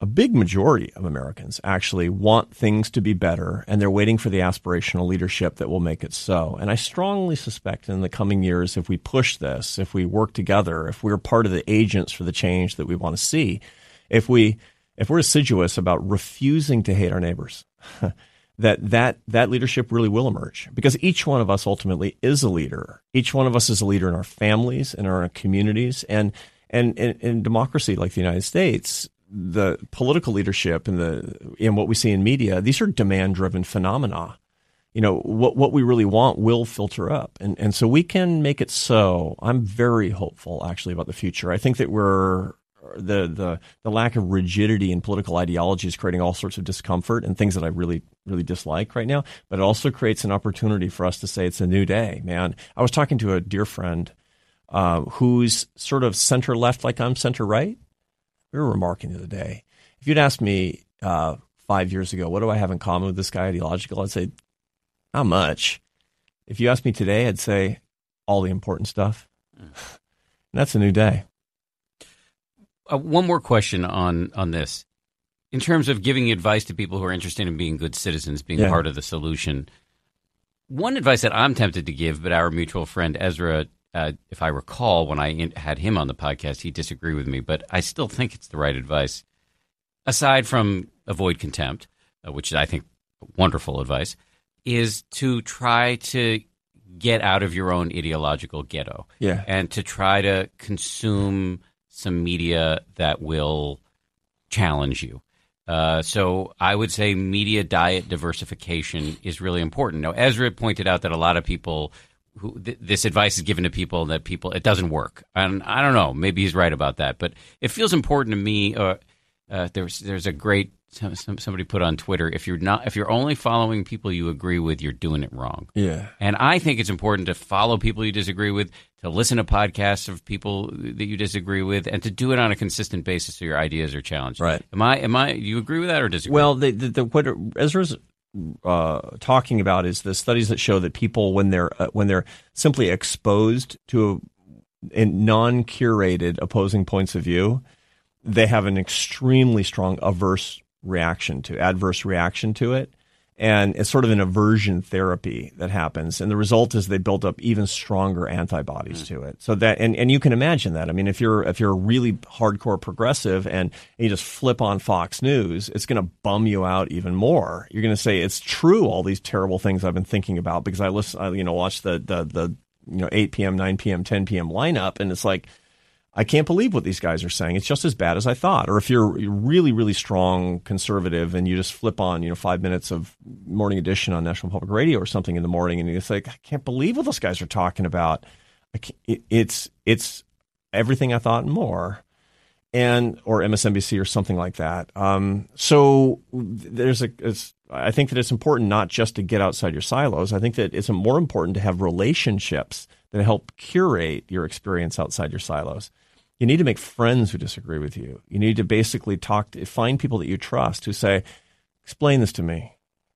a big majority of Americans actually want things to be better and they're waiting for the aspirational leadership that will make it so. And I strongly suspect in the coming years, if we push this, if we work together, if we're part of the agents for the change that we want to see, if we if we're assiduous about refusing to hate our neighbors, that that that leadership really will emerge because each one of us ultimately is a leader. Each one of us is a leader in our families, in our communities, and and in democracy like the United States, the political leadership and the in what we see in media, these are demand driven phenomena. You know, what what we really want will filter up. And and so we can make it so. I'm very hopeful actually about the future. I think that we're the the the lack of rigidity in political ideology is creating all sorts of discomfort and things that I really really dislike right now. But it also creates an opportunity for us to say it's a new day, man. I was talking to a dear friend uh, who's sort of center left, like I'm center right, we were remarking the other day. If you'd asked me uh, five years ago, what do I have in common with this guy ideological? I'd say, not much. If you asked me today, I'd say all the important stuff. Mm. that's a new day. Uh, one more question on on this. In terms of giving advice to people who are interested in being good citizens, being yeah. part of the solution, one advice that I'm tempted to give, but our mutual friend Ezra uh, if I recall, when I in, had him on the podcast, he disagreed with me, but I still think it's the right advice. Aside from avoid contempt, uh, which I think wonderful advice, is to try to get out of your own ideological ghetto. Yeah. And to try to consume some media that will challenge you. Uh, so I would say media diet diversification is really important. Now, Ezra pointed out that a lot of people who th- this advice is given to people that people it doesn't work, and I don't know. Maybe he's right about that, but it feels important to me. Uh, uh, there's there's a great some, somebody put on Twitter if you're not if you're only following people you agree with, you're doing it wrong. Yeah, and I think it's important to follow people you disagree with, to listen to podcasts of people that you disagree with, and to do it on a consistent basis so your ideas are challenged. Right? Am I? Am I? You agree with that or disagree? Well, the, the, the what Ezra's uh, talking about is the studies that show that people when they're uh, when they're simply exposed to a, non-curated opposing points of view, they have an extremely strong averse reaction to adverse reaction to it and it's sort of an aversion therapy that happens. And the result is they build up even stronger antibodies mm. to it. So that and, and you can imagine that. I mean if you're if you're a really hardcore progressive and you just flip on fox news it's going to bum you out even more. You're going to say it's true all these terrible things i've been thinking about because i listen I, you know watch the the the you know 8 p.m 9 p.m 10 p.m lineup and it's like I can't believe what these guys are saying. It's just as bad as I thought. Or if you're really, really strong conservative and you just flip on, you know, five minutes of morning edition on National Public Radio or something in the morning, and say, like, I can't believe what those guys are talking about. It, it's it's everything I thought and more. and or MSNBC or something like that. Um, so there's a. I think that it's important not just to get outside your silos. I think that it's more important to have relationships that help curate your experience outside your silos. You need to make friends who disagree with you. You need to basically talk to find people that you trust who say, "Explain this to me."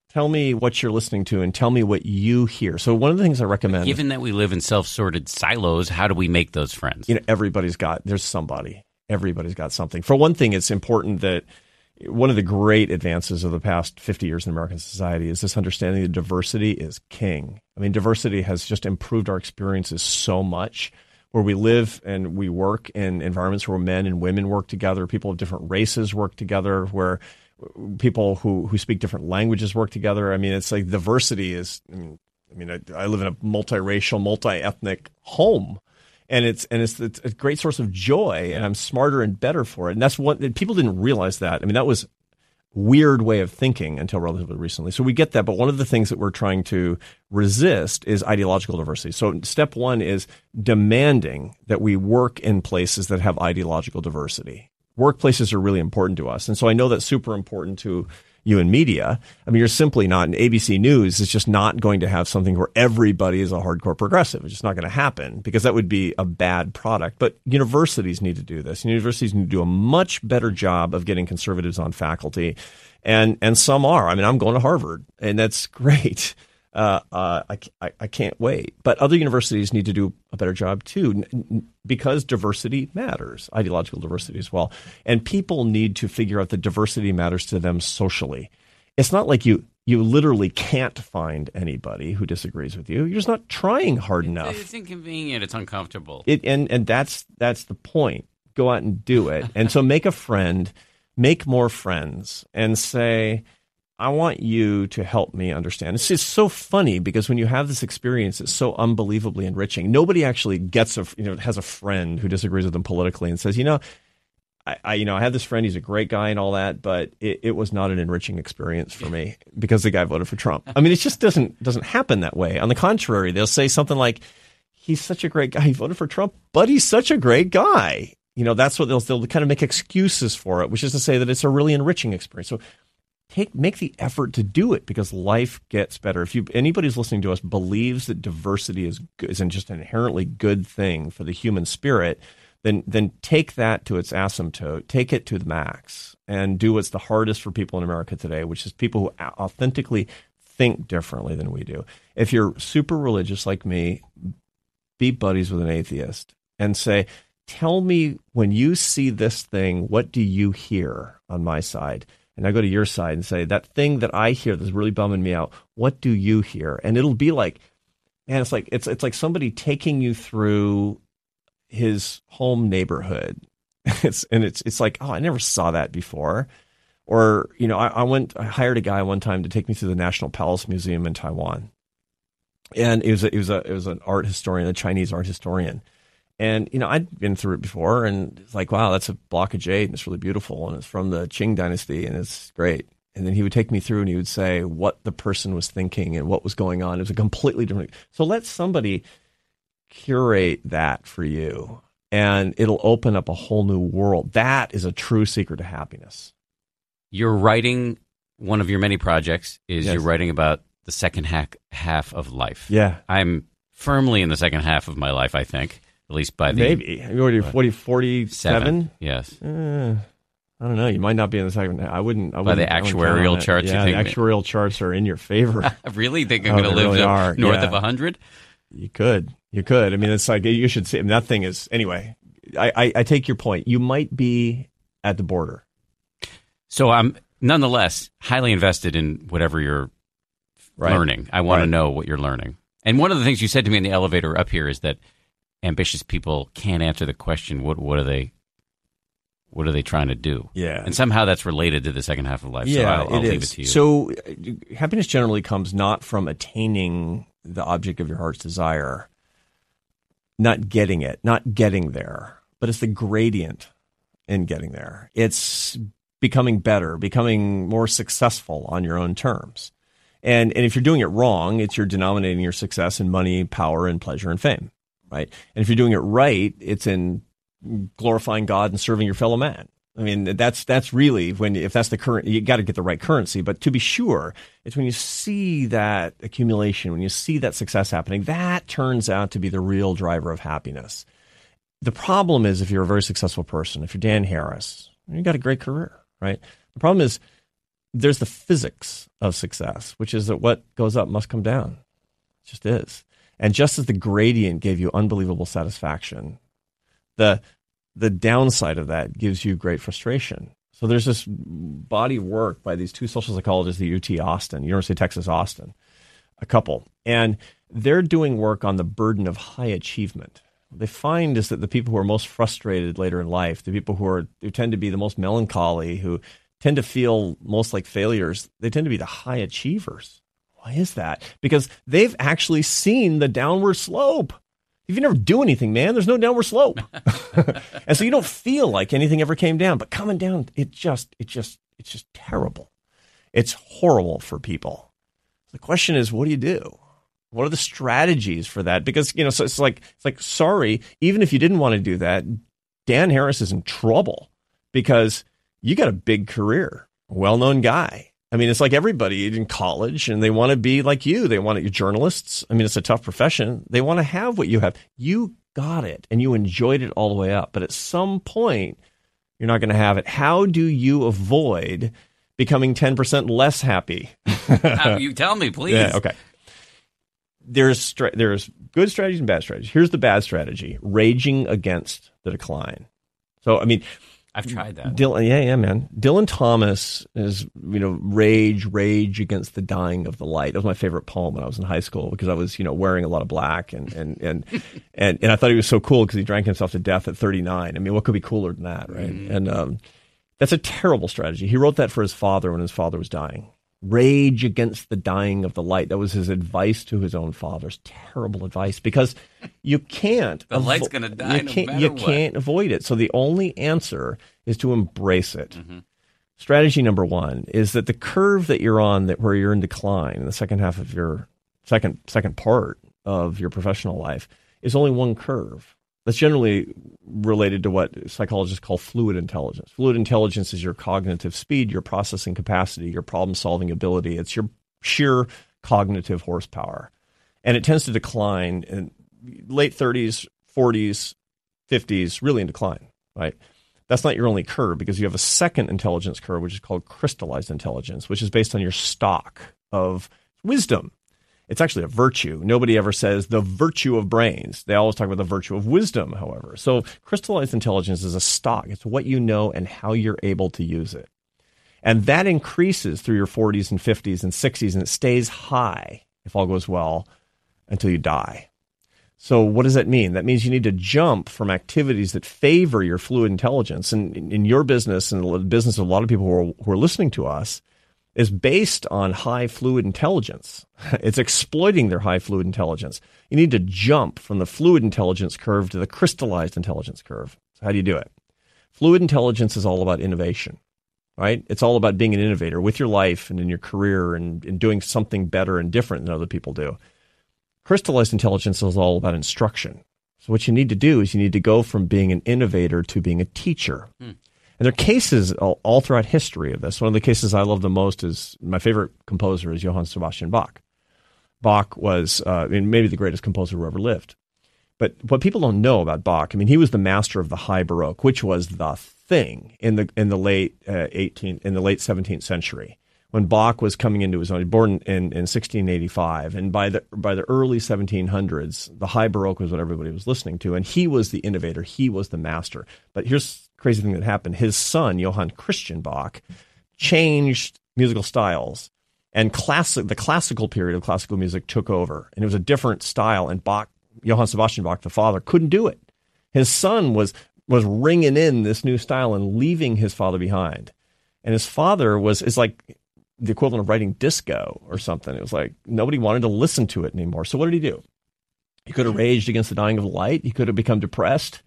Tell me what you're listening to and tell me what you hear. So one of the things I recommend Given that we live in self-sorted silos, how do we make those friends? You know, everybody's got there's somebody. Everybody's got something. For one thing, it's important that one of the great advances of the past 50 years in American society is this understanding that diversity is king. I mean, diversity has just improved our experiences so much where we live and we work in environments where men and women work together, people of different races work together, where people who, who speak different languages work together. I mean, it's like diversity is. I mean, I, mean, I, I live in a multiracial, multi-ethnic home, and it's and it's, it's, a great source of joy. And I'm smarter and better for it. And that's what people didn't realize that. I mean, that was weird way of thinking until relatively recently. So we get that, but one of the things that we're trying to resist is ideological diversity. So step one is demanding that we work in places that have ideological diversity workplaces are really important to us. And so I know that's super important to you in media. I mean, you're simply not, and ABC News is just not going to have something where everybody is a hardcore progressive. It's just not going to happen because that would be a bad product. But universities need to do this. Universities need to do a much better job of getting conservatives on faculty. And, and some are. I mean, I'm going to Harvard and that's great uh, uh, I, I, can't wait. But other universities need to do a better job too, because diversity matters, ideological diversity as well. And people need to figure out that diversity matters to them socially. It's not like you you literally can't find anybody who disagrees with you. You're just not trying hard enough. It's inconvenient. It's uncomfortable. It, and and that's that's the point. Go out and do it. and so make a friend, make more friends, and say I want you to help me understand. It's just so funny because when you have this experience, it's so unbelievably enriching. Nobody actually gets a you know has a friend who disagrees with them politically and says, you know, I, I you know I had this friend. He's a great guy and all that, but it, it was not an enriching experience for me because the guy voted for Trump. I mean, it just doesn't doesn't happen that way. On the contrary, they'll say something like, "He's such a great guy. He voted for Trump, but he's such a great guy." You know, that's what they'll they'll kind of make excuses for it, which is to say that it's a really enriching experience. So take make the effort to do it because life gets better. If you anybody who's listening to us believes that diversity is isn't just an inherently good thing for the human spirit, then then take that to its asymptote, take it to the max, and do what's the hardest for people in America today, which is people who authentically think differently than we do. If you're super religious like me, be buddies with an atheist and say, "Tell me when you see this thing, what do you hear on my side?" And I go to your side and say, that thing that I hear that's really bumming me out, what do you hear? And it'll be like, man, it's like it's it's like somebody taking you through his home neighborhood. It's and it's it's like, oh, I never saw that before. Or, you know, I, I went I hired a guy one time to take me through the National Palace Museum in Taiwan. And it was a, it was a it was an art historian, a Chinese art historian. And you know, I'd been through it before, and it's like, wow, that's a block of jade, and it's really beautiful, and it's from the Qing Dynasty, and it's great. And then he would take me through, and he would say what the person was thinking and what was going on. It was a completely different. So let somebody curate that for you, and it'll open up a whole new world. That is a true secret to happiness. You're writing one of your many projects is yes. you're writing about the second half half of life. Yeah, I'm firmly in the second half of my life. I think at least by the maybe. What are you, what are you 47? Yes. Uh, I don't know. You might not be in the second. I wouldn't. I by wouldn't, the actuarial charts, yeah, the actuarial charts are in your favor. I really think I'm oh, going to live really north yeah. of 100. You could. You could. I mean, it's like you should see. I mean, that thing is anyway. I, I, I take your point. You might be at the border. So I'm nonetheless highly invested in whatever you're right. learning. I want right. to know what you're learning. And one of the things you said to me in the elevator up here is that ambitious people can't answer the question what what are they what are they trying to do? Yeah, and somehow that's related to the second half of life. Yeah, so I'll, I'll leave it to you. So uh, happiness generally comes not from attaining the object of your heart's desire, not getting it, not getting there, but it's the gradient in getting there. It's becoming better, becoming more successful on your own terms. And and if you're doing it wrong, it's you're denominating your success in money, power, and pleasure and fame right? And if you're doing it right, it's in glorifying God and serving your fellow man. I mean, that's that's really when if that's the current, you got to get the right currency. But to be sure, it's when you see that accumulation, when you see that success happening, that turns out to be the real driver of happiness. The problem is if you're a very successful person, if you're Dan Harris, you got a great career, right? The problem is there's the physics of success, which is that what goes up must come down. It just is. And just as the gradient gave you unbelievable satisfaction, the the downside of that gives you great frustration. So there's this body of work by these two social psychologists at UT Austin, University of Texas Austin, a couple, and they're doing work on the burden of high achievement. What they find is that the people who are most frustrated later in life, the people who are who tend to be the most melancholy, who tend to feel most like failures, they tend to be the high achievers. Why is that? Because they've actually seen the downward slope. If you never do anything, man, there's no downward slope. and so you don't feel like anything ever came down. But coming down, it just, it just, it's just terrible. It's horrible for people. The question is, what do you do? What are the strategies for that? Because, you know, so it's like, it's like, sorry, even if you didn't want to do that, Dan Harris is in trouble because you got a big career, well known guy. I mean, it's like everybody in college and they want to be like you. They want to, be journalists. I mean, it's a tough profession. They want to have what you have. You got it and you enjoyed it all the way up. But at some point, you're not going to have it. How do you avoid becoming 10% less happy? you tell me, please. Yeah, okay. There's, there's good strategies and bad strategies. Here's the bad strategy raging against the decline. So, I mean, I've tried that. Dylan, yeah, yeah, man. Dylan Thomas is, you know, rage, rage against the dying of the light. That was my favorite poem when I was in high school because I was, you know, wearing a lot of black and and and and, and I thought he was so cool because he drank himself to death at 39. I mean, what could be cooler than that, right? Mm-hmm. And um, that's a terrible strategy. He wrote that for his father when his father was dying. Rage against the dying of the light. That was his advice to his own father's terrible advice because you can't. the avo- light's going to die. You can't. No you what. can't avoid it. So the only answer is to embrace it. Mm-hmm. Strategy number one is that the curve that you're on, that where you're in decline in the second half of your second second part of your professional life, is only one curve. That's generally related to what psychologists call fluid intelligence. Fluid intelligence is your cognitive speed, your processing capacity, your problem solving ability. It's your sheer cognitive horsepower. And it tends to decline in late 30s, 40s, 50s, really in decline, right? That's not your only curve because you have a second intelligence curve, which is called crystallized intelligence, which is based on your stock of wisdom it's actually a virtue. Nobody ever says the virtue of brains. They always talk about the virtue of wisdom, however. So crystallized intelligence is a stock. It's what you know and how you're able to use it. And that increases through your 40s and 50s and 60s, and it stays high, if all goes well, until you die. So, what does that mean? That means you need to jump from activities that favor your fluid intelligence. And in your business and the business of a lot of people who are, who are listening to us, is based on high fluid intelligence. It's exploiting their high fluid intelligence. You need to jump from the fluid intelligence curve to the crystallized intelligence curve. So, how do you do it? Fluid intelligence is all about innovation, right? It's all about being an innovator with your life and in your career and, and doing something better and different than other people do. Crystallized intelligence is all about instruction. So, what you need to do is you need to go from being an innovator to being a teacher. Hmm. And there are cases all, all, throughout history of this. One of the cases I love the most is my favorite composer is Johann Sebastian Bach. Bach was uh, I mean, maybe the greatest composer who ever lived. But what people don't know about Bach, I mean, he was the master of the High Baroque, which was the thing in the in the late uh, 18th in the late 17th century when Bach was coming into his own. He Born in, in 1685, and by the by the early 1700s, the High Baroque was what everybody was listening to, and he was the innovator. He was the master. But here's crazy thing that happened. His son, Johann Christian Bach, changed musical styles. And classic, the classical period of classical music took over, and it was a different style. And Bach, Johann Sebastian Bach, the father, couldn't do it. His son was was ringing in this new style and leaving his father behind. And his father was is like the equivalent of writing disco or something. It was like nobody wanted to listen to it anymore. So what did he do? He could have raged against the dying of the light. He could have become depressed.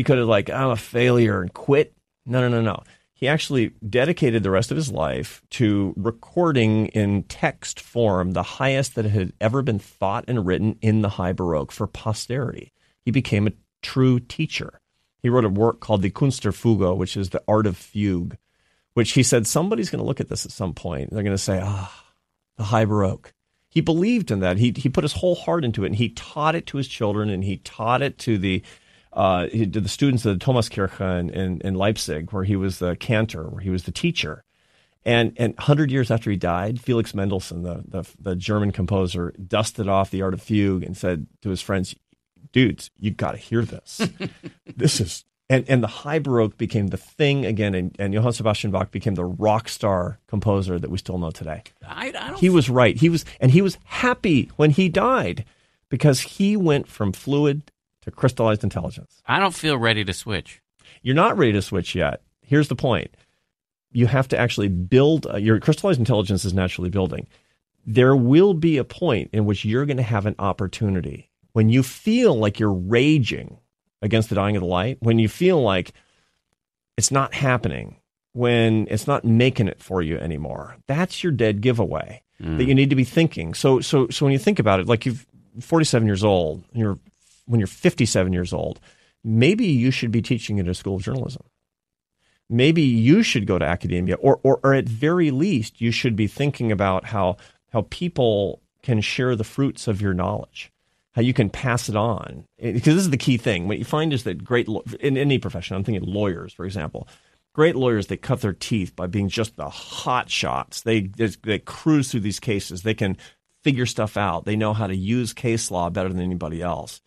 He could have like, I'm a failure and quit. No, no, no, no. He actually dedicated the rest of his life to recording in text form the highest that had ever been thought and written in the High Baroque for posterity. He became a true teacher. He wrote a work called the Kunst der Fuge, which is the art of fugue, which he said somebody's going to look at this at some point. They're going to say, ah, the high baroque. He believed in that. He he put his whole heart into it, and he taught it to his children, and he taught it to the uh, to the students of the Thomaskirche in, in, in Leipzig, where he was the cantor, where he was the teacher. And and hundred years after he died, Felix Mendelssohn, the, the the German composer, dusted off the art of fugue and said to his friends, "Dudes, you got to hear this. this is." And, and the high baroque became the thing again, and, and Johann Sebastian Bach became the rock star composer that we still know today. I, I don't He was right. He was, and he was happy when he died because he went from fluid to crystallized intelligence. I don't feel ready to switch. You're not ready to switch yet. Here's the point you have to actually build, uh, your crystallized intelligence is naturally building. There will be a point in which you're going to have an opportunity when you feel like you're raging against the dying of the light, when you feel like it's not happening, when it's not making it for you anymore. That's your dead giveaway that you need to be thinking. So, so, so when you think about it, like you've 47 years old, you're when you're 57 years old, maybe you should be teaching at a school of journalism. Maybe you should go to academia, or, or, or at very least, you should be thinking about how how people can share the fruits of your knowledge, how you can pass it on. Eh, because this is the key thing. What you find is that great in any profession, I'm thinking lawyers, for example. Great lawyers, they cut their teeth by being just the hot shots. They they cruise through these cases. They can figure stuff out. They know how to use case law better than anybody else.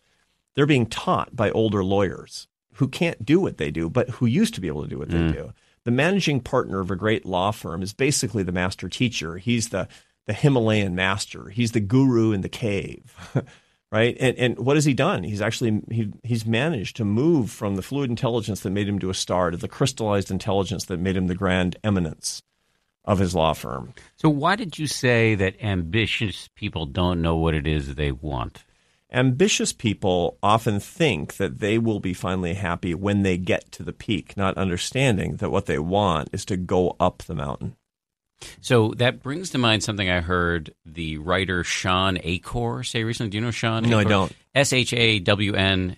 They're being taught by older lawyers who can't do what they do, but who used to be able to do what they mm. do. The managing partner of a great law firm is basically the master teacher. He's the the Himalayan master. He's the guru in the cave. right? And and what has he done? He's actually he he's managed to move from the fluid intelligence that made him to a star to the crystallized intelligence that made him the grand eminence of his law firm. So, why did you say that ambitious people don't know what it is they want? Ambitious people often think that they will be finally happy when they get to the peak, not understanding that what they want is to go up the mountain. So that brings to mind something I heard the writer Shawn Achor say recently. Do you know Shawn? No, I don't. S H A W N,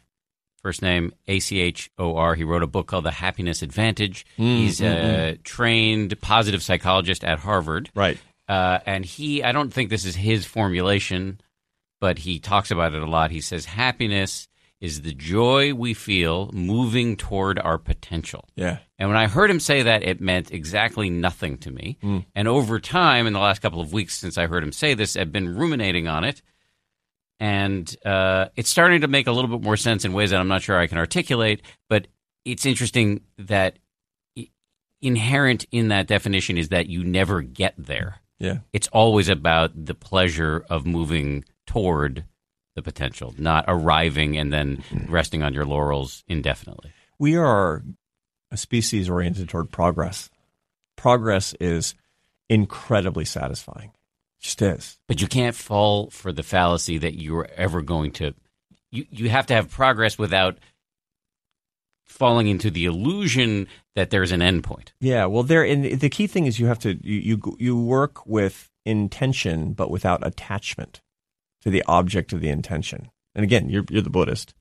first name A C H O R. He wrote a book called The Happiness Advantage. Mm, He's a trained positive psychologist at Harvard. Right. Uh, and he, I don't think this is his formulation, but he talks about it a lot. He says happiness is the joy we feel moving toward our potential. Yeah. And when I heard him say that, it meant exactly nothing to me. And over time, in the last couple of weeks since I heard him say this, I've been ruminating on it. And uh, it's starting to make a little bit more sense in ways that I'm not sure I can articulate. But it's interesting that inherent in that definition is that you never get there. Yeah. It's always about the pleasure of moving toward the potential, not arriving and then hmm. resting on your laurels indefinitely. We are a species oriented toward progress. Progress is incredibly satisfying. It just is. But you can't fall for the fallacy that you're ever going to. You you have to have progress without falling into the illusion that there's an end point. Yeah, well, there. And the key thing is you have to you you, you work with intention, but without attachment to the object of the intention. And again, you're you're the Buddhist.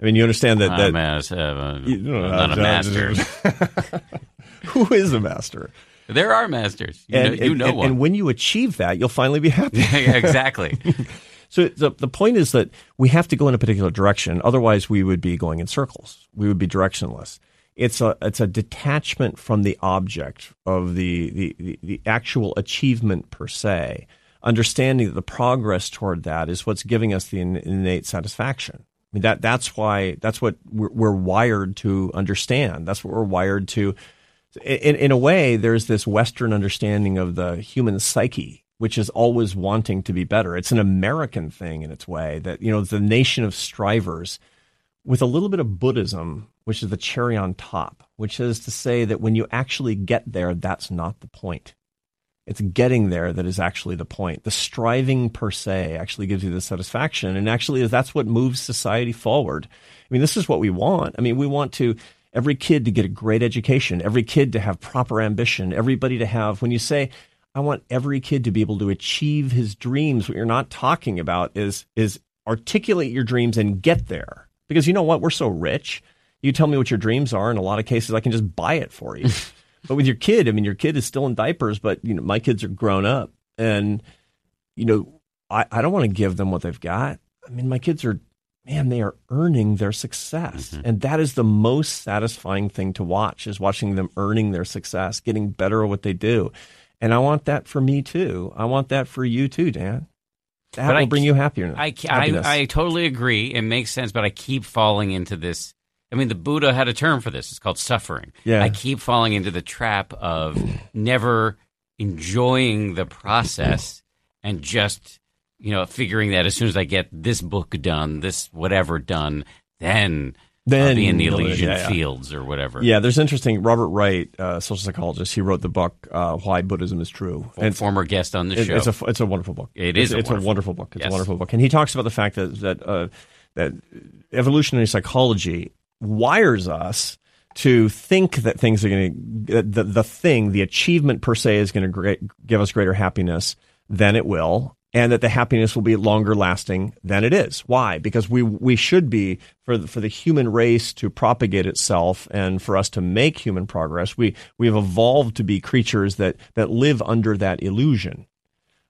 I mean, you understand that I'm that a- uh, you know, not a master. who is a master? there are masters. You and, know, you and- know and- one. and when you achieve that, you'll finally be happy. exactly. So the, the point is that we have to go in a particular direction. Otherwise, we would be going in circles. We would be directionless. It's a it's a detachment from the object of the the, the, the actual achievement per se. Understanding that the progress toward that is what's giving us the innate satisfaction. I mean that that's why that's what we're, we're wired to understand. That's what we're wired to. In, in a way, there's this Western understanding of the human psyche which is always wanting to be better. It's an American thing in its way that, you know, the nation of strivers with a little bit of Buddhism, which is the cherry on top, which is to say that when you actually get there, that's not the point. It's getting there that is actually the point. The striving per se actually gives you the satisfaction. And actually, that's what moves society forward. I mean, this is what we want. I mean, we want to every kid to get a great education, every kid to have proper ambition, everybody to have, when you say, I want every kid to be able to achieve his dreams. What you're not talking about is is articulate your dreams and get there. Because you know what? We're so rich. You tell me what your dreams are. In a lot of cases, I can just buy it for you. but with your kid, I mean, your kid is still in diapers, but you know, my kids are grown up, and you know, I, I don't want to give them what they've got. I mean, my kids are, man, they are earning their success, Mm-hmm. and that is the most satisfying thing to watch is watching them earning their success, getting better at what they do, and I want that for me too. I want that for you too, Dan. That But will I bring you happier. I, I, happiness. I totally agree. It makes sense, but I keep falling into this. I mean, the Buddha had a term for this. It's called suffering. Yeah. I keep falling into the trap of never enjoying the process and just, you know, figuring that as soon as I get this book done, this whatever done, then, Then I'll be in the Elysian yeah, yeah. fields or whatever. Yeah, there's interesting. Robert Wright, uh, social psychologist, he wrote the book uh, "Why Buddhism Is True." And former guest on the It- show. It's a it's a wonderful book. It it's, is a it's wonderful a wonderful book. It's Yes. a wonderful book, and he talks about the fact that that uh, that evolutionary psychology wires us to think that things are going to the the thing the achievement per se is going to give us greater happiness than it will. And that the happiness will be longer lasting than it is. Why? Because we we should be for the, for the human race to propagate itself and for us to make human progress. We we have evolved to be creatures that that live under that illusion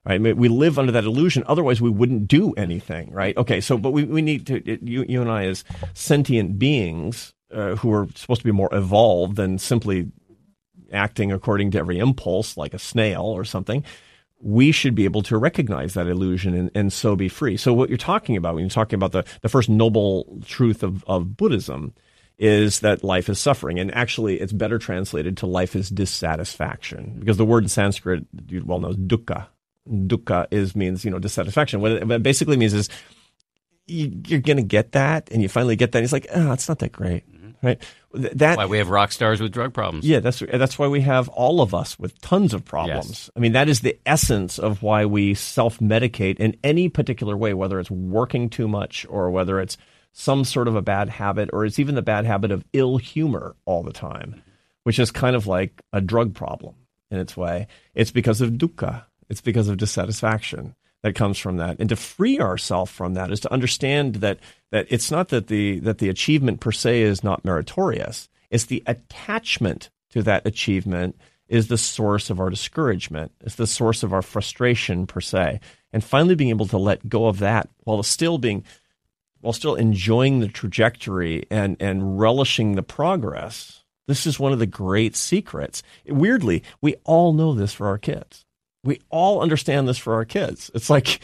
right? I mean, we live under that illusion. Otherwise, we wouldn't do anything, right? Okay, so but we, we need to it, you you and I as sentient beings uh, who are supposed to be more evolved than simply acting according to every impulse like a snail or something. We should be able to recognize that illusion and, and so be free. So what you're talking about when you're talking about the, the first noble truth of, of Buddhism is that life is suffering. And actually, it's better translated to life is dissatisfaction because the word in Sanskrit, you well know, dukkha. Dukkha is means, you know, dissatisfaction. What it, basically means is you, you're going to get that and you finally get that. And it's like, oh, it's not that great. Mm-hmm. Right. Th- That, Why we have rock stars with drug problems. yeah, that's that's why we have all of us with tons of problems. Yes. I mean, that is the essence of why we self-medicate in any particular way, whether it's working too much or whether it's some sort of a bad habit or it's even the bad habit of ill humor all the time, mm-hmm. which is kind of like a drug problem in its way. It's because of dukkha. It's because of dissatisfaction that comes from that. And to free ourselves from that is to understand that that it's not that the that the achievement per se is not meritorious. It's the attachment to that achievement is the source of our discouragement. It's the source of our frustration per se. And finally being able to let go of that while still being while still enjoying the trajectory and and relishing the progress. This is one of the great secrets. Weirdly, we all know this for our kids. We all understand this for our kids. It's like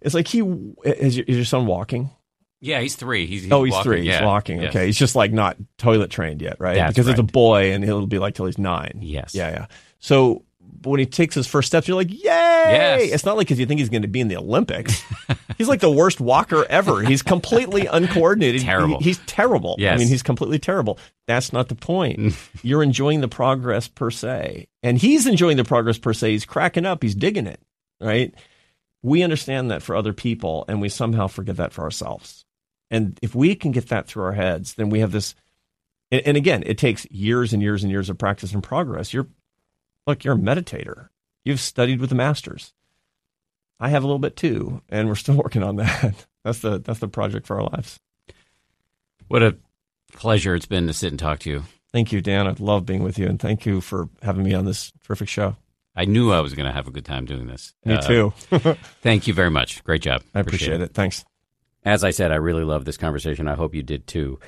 it's like he is your, is your son walking? Yeah, he's three. He's, he's oh, he's walking. three. Yeah. He's walking. Yes. Okay, he's just like not toilet trained yet, right? That's because it's a boy, and he'll be like till he's nine. Yes. Yeah, yeah. So but when he takes his first steps, you're like, yay! Yes. It's not like because you think he's going to be in the Olympics. he's like the worst walker ever. He's completely uncoordinated. Terrible. He- he's terrible. I mean, he's completely terrible. That's not the point. You're enjoying the progress per se, and he's enjoying the progress per se. He's cracking up. He's digging it. Right? We understand that for other people, and we somehow forget that for ourselves. And if we can get that through our heads, then we have this. And, and again, it takes years and years and years of practice and progress. You're look, you're a meditator. You've studied with the masters. I have a little bit too, and we're still working on that. That's the that's the project for our lives. What a pleasure it's been to sit and talk to you. Thank you, Dan. I love being with you, and thank you for having me on this terrific show. I knew I was going to have a good time doing this. Me Uh, too. Thank you very much. Great job. I appreciate it. Thanks. As I said, I really love this conversation. I hope you did too.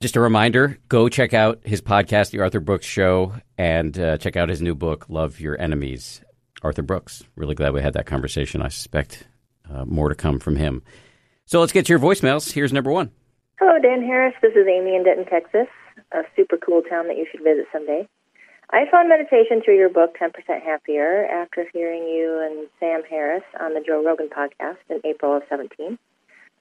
Just a reminder go check out his podcast, The Arthur Brooks Show, and uh, check out his new book, Love Your Enemies. Arthur Brooks. Really glad we had that conversation. I suspect uh, more to come from him. So let's get to your voicemails. Here's number one. Hello, Dan Harris. This is Amy in Denton, Texas, a super cool town that you should visit someday. I found meditation through your book, 10% Happier, after hearing you and Sam Harris on the Joe Rogan podcast in April of 17.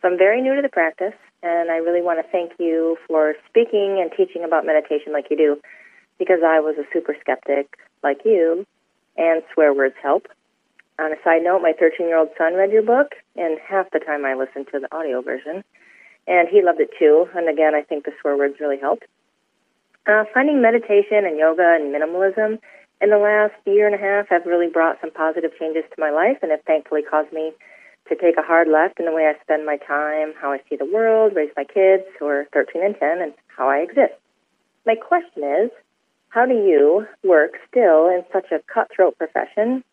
So I'm very new to the practice, and I really want to thank you for speaking and teaching about meditation like you do, because I was a super skeptic like you, and swear words help. On a side note, my 13 year old son read your book, and half the time I listened to the audio version and he loved it too. And again, I think the swear words really helped. Uh, finding meditation and yoga and minimalism in the last year and a half have really brought some positive changes to my life and have thankfully caused me to take a hard left in the way I spend my time, how I see the world, raise my kids who are 13 and 10, and how I exist. My question is, how do you work still in such a cutthroat profession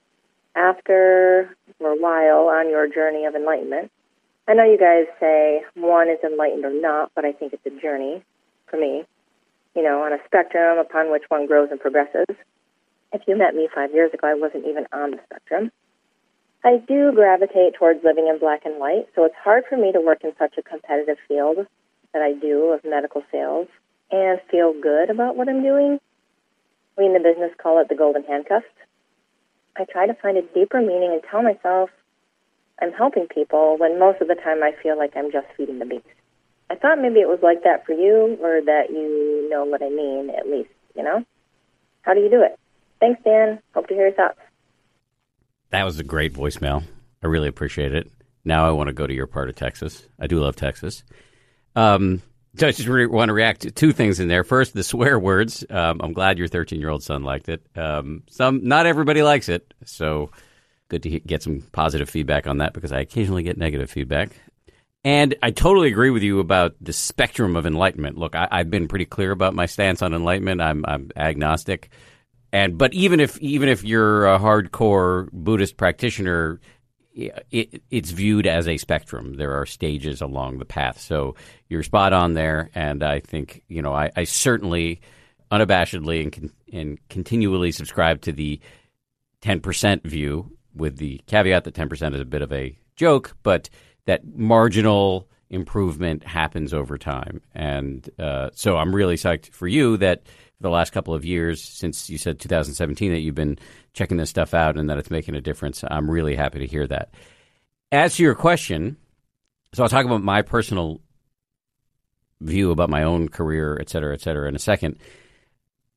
after or while on your journey of enlightenment? I know you guys say one is enlightened or not, but I think it's a journey for me, you know, on a spectrum upon which one grows and progresses. If you met me five years ago, I wasn't even on the spectrum. I do gravitate towards living in black and white, so it's hard for me to work in such a competitive field that I do of medical sales and feel good about what I'm doing. We in the business call it the golden handcuffs. I try to find a deeper meaning and tell myself I'm helping people when most of the time I feel like I'm just feeding the beast. I thought maybe it was like that for you or that you know what I mean, at least, you know? How do you do it? Thanks, Dan. Hope to hear your thoughts. That was a great voicemail. I really appreciate it. Now I want to go to your part of Texas. I do love Texas. Um, so I just re- want to react to two things in there. First, the swear words. Um, I'm glad your 13 year old son liked it. Um, some, not everybody likes it, so good to get some positive feedback on that because I occasionally get negative feedback. And I totally agree with you about the spectrum of enlightenment. Look, I, have been pretty clear about my stance on enlightenment. I'm, I'm agnostic, and but even if even if you're a hardcore Buddhist practitioner, it, it's viewed as a spectrum. There are stages along the path. So you're spot on there, and I think you know I, I certainly, unabashedly and, con- and continually subscribe to the ten percent view, with the caveat that ten percent is a bit of a joke, but that marginal improvement happens over time, and uh, so I'm really psyched for you that the last couple of years since you said 2017 that you've been checking this stuff out and that it's making a difference. I'm really happy to hear that. As to your question, so I'll talk about my personal view about my own career, et cetera, et cetera, in a second.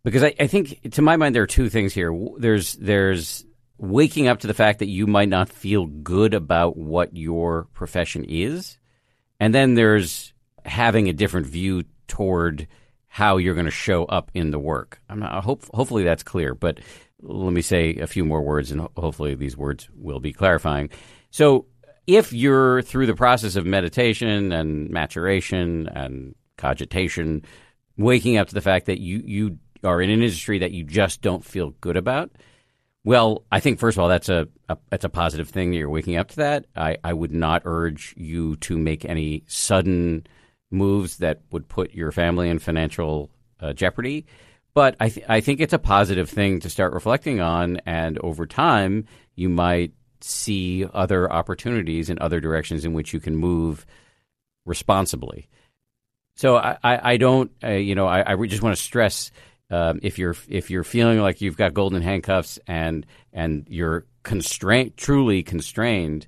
Because I, I think, to my mind, there are two things here. There's there's waking up to the fact that you might not feel good about what your profession is, and then there's having a different view toward how you're going to show up in the work. I'm not, hope, hopefully that's clear, but let me say a few more words, and hopefully these words will be clarifying. So, if you're through the process of meditation and maturation and cogitation, waking up to the fact that you you are in an industry that you just don't feel good about, well, I think first of all that's a, a that's a positive thing that you're waking up to that. I, I would not urge you to make any sudden moves that would put your family in financial uh, jeopardy. But I, th- I think it's a positive thing to start reflecting on, and over time, you might see other opportunities in other directions in which you can move responsibly. So I, I, I don't, uh, you know, I, I just want to stress um, if you're if you're feeling like you've got golden handcuffs and and you're constrained, truly constrained,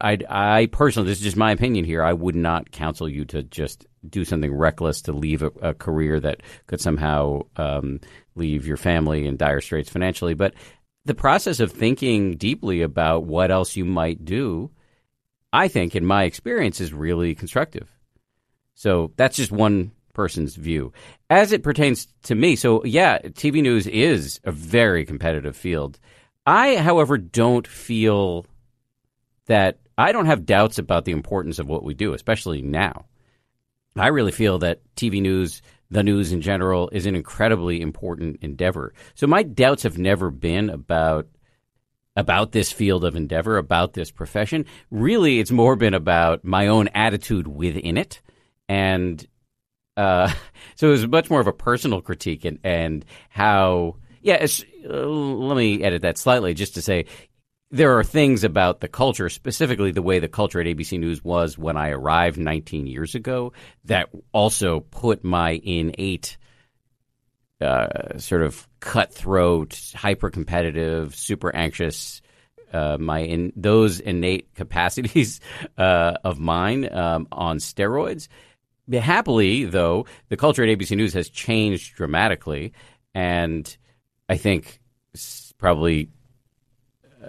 I, I personally, this is just my opinion here. I would not counsel you to just do something reckless to leave a, a career that could somehow um, leave your family in dire straits financially. But the process of thinking deeply about what else you might do, I think, in my experience, is really constructive. So that's just one person's view. As it pertains to me, so yeah, TV news is a very competitive field. I, however, don't feel that I don't have doubts about the importance of what we do, especially now. I really feel that TV news, the news in general, is an incredibly important endeavor. So my doubts have never been about about this field of endeavor, about this profession. Really, it's more been about my own attitude within it, and uh, so it was much more of a personal critique and and how. Yeah, uh, let me edit that slightly just to say there are things about the culture, specifically the way the culture at ABC News was when I arrived 19 years ago, that also put my innate uh, sort of cutthroat, hyper competitive, super anxious. Uh, my in those innate capacities uh, of mine um, on steroids. Happily, though, the culture at ABC News has changed dramatically, and I think probably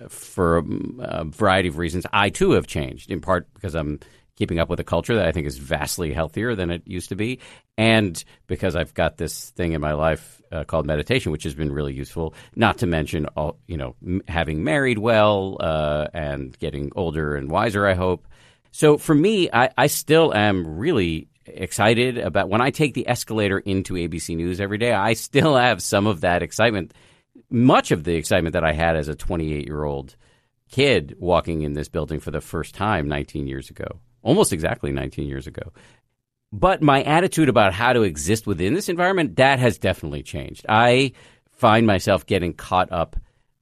for a variety of reasons, I too have changed, in part because I'm keeping up with a culture that I think is vastly healthier than it used to be, and because I've got this thing in my life uh, called meditation, which has been really useful. Not to mention, all you know, m- having married well uh, and getting older and wiser. I hope. So for me, I, I still am really excited about when I take the escalator into ABC News every day. I still have some of that excitement, much of the excitement that I had as a 28 year old kid walking in this building for the first time 19 years ago, almost exactly 19 years ago. But my attitude about how to exist within this environment, that has definitely changed. I find myself getting caught up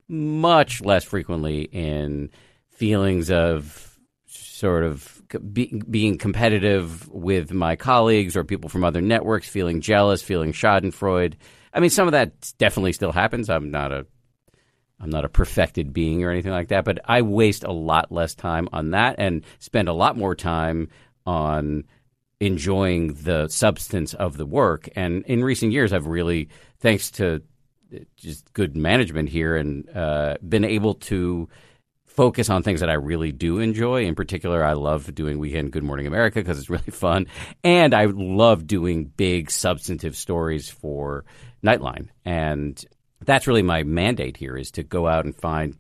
much less frequently in feelings of sort of be, being competitive with my colleagues or people from other networks, feeling jealous, feeling Schadenfreude. I mean, some of that definitely still happens. I'm not a I'm not a perfected being or anything like that, but I waste a lot less time on that and spend a lot more time on enjoying the substance of the work. And in recent years, I've really, thanks to just good management here, and uh, been able to focus on things that I really do enjoy. In particular, I love doing Weekend Good Morning America because it's really fun, and I love doing big substantive stories for Nightline. And that's really my mandate here is to go out and find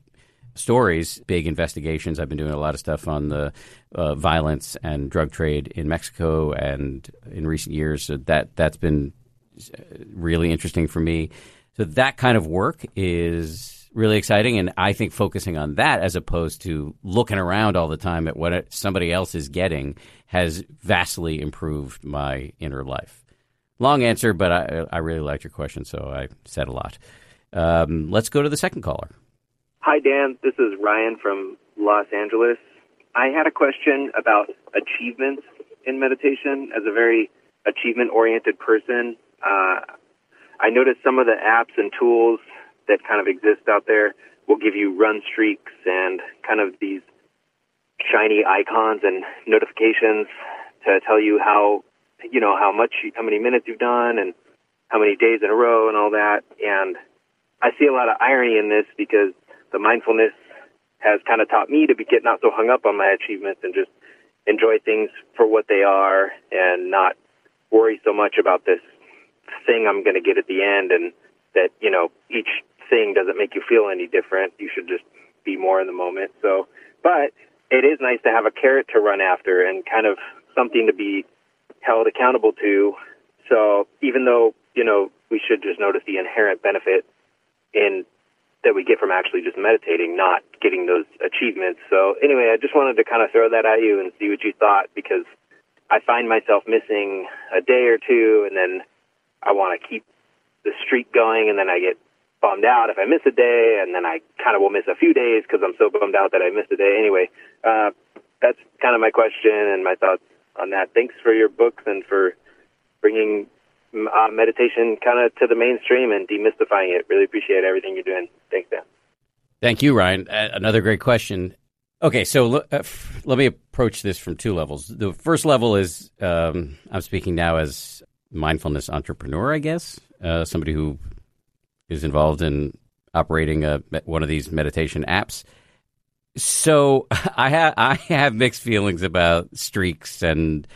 stories, big investigations. I've been doing a lot of stuff on the uh, violence and drug trade in Mexico, and in recent years, so that that's been really interesting for me. So that kind of work is really exciting, and I think focusing on that as opposed to looking around all the time at what somebody else is getting has vastly improved my inner life. Long answer, but I, I really liked your question, so I said a lot. Um, let's go to the second caller. Hi, Dan. This is Ryan from Los Angeles. I had a question about achievements in meditation. As a very achievement oriented person, uh, I noticed some of the apps and tools that kind of exist out there will give you run streaks and kind of these shiny icons and notifications to tell you how you know how much how many minutes you've done and how many days in a row and all that and I see a lot of irony in this because the mindfulness has kind of taught me to be, get not so hung up on my achievements and just enjoy things for what they are and not worry so much about this thing I'm going to get at the end and that, you know, each thing doesn't make you feel any different. You should just be more in the moment. So, but it is nice to have a carrot to run after and kind of something to be held accountable to. So even though, you know, we should just notice the inherent benefit in that we get from actually just meditating, not getting those achievements. So anyway, I just wanted to kind of throw that at you and see what you thought because I find myself missing a day or two and then I want to keep the streak going and then I get bummed out if I miss a day and then I kind of will miss a few days because I'm so bummed out that I missed a day. Anyway, uh, that's kind of my question and my thoughts on that. Thanks for your books and for bringing uh, meditation kind of to the mainstream and demystifying it. Really appreciate everything you're doing. Thanks, Dan. Thank you, Ryan. Uh, another great question. Okay, so uh, f- let me approach this from two levels. The first level is um, I'm speaking now as mindfulness entrepreneur, I guess, uh, somebody who is involved in operating a, one of these meditation apps. So I have I have mixed feelings about streaks and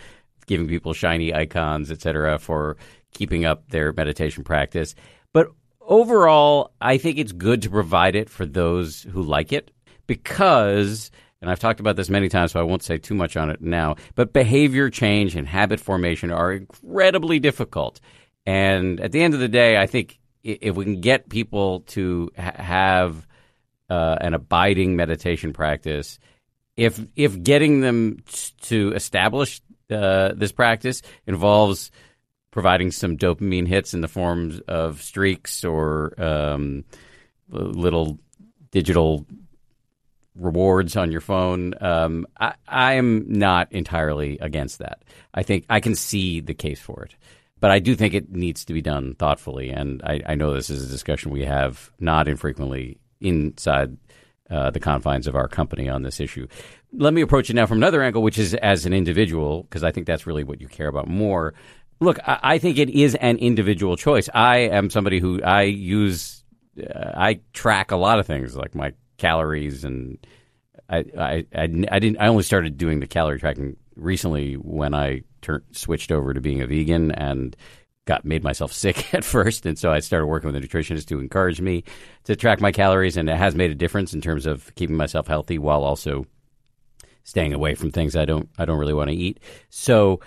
giving people shiny icons, et cetera, for keeping up their meditation practice. But overall, I think it's good to provide it for those who like it because, and I've talked about this many times, so I won't say too much on it now, but behavior change and habit formation are incredibly difficult. And at the end of the day, I think if we can get people to ha- have uh, an abiding meditation practice, if if getting them to establish uh, this practice involves providing some dopamine hits in the forms of streaks or um, little digital rewards on your phone. Um, I, I am not entirely against that. I think I can see the case for it. But I do think it needs to be done thoughtfully. And I, I know this is a discussion we have not infrequently inside uh, the confines of our company on this issue. Let me approach it now from another angle, which is as an individual, because I think that's really what you care about more. Look, I, I think it is an individual choice. I am somebody who I use, uh, I track a lot of things like my calories and I, I, I, I, didn't. I only started doing the calorie tracking recently when I turned switched over to being a vegan and got made myself sick at first, and so I started working with a nutritionist to encourage me to track my calories, and it has made a difference in terms of keeping myself healthy while also staying away from things I don't I don't really want to eat. So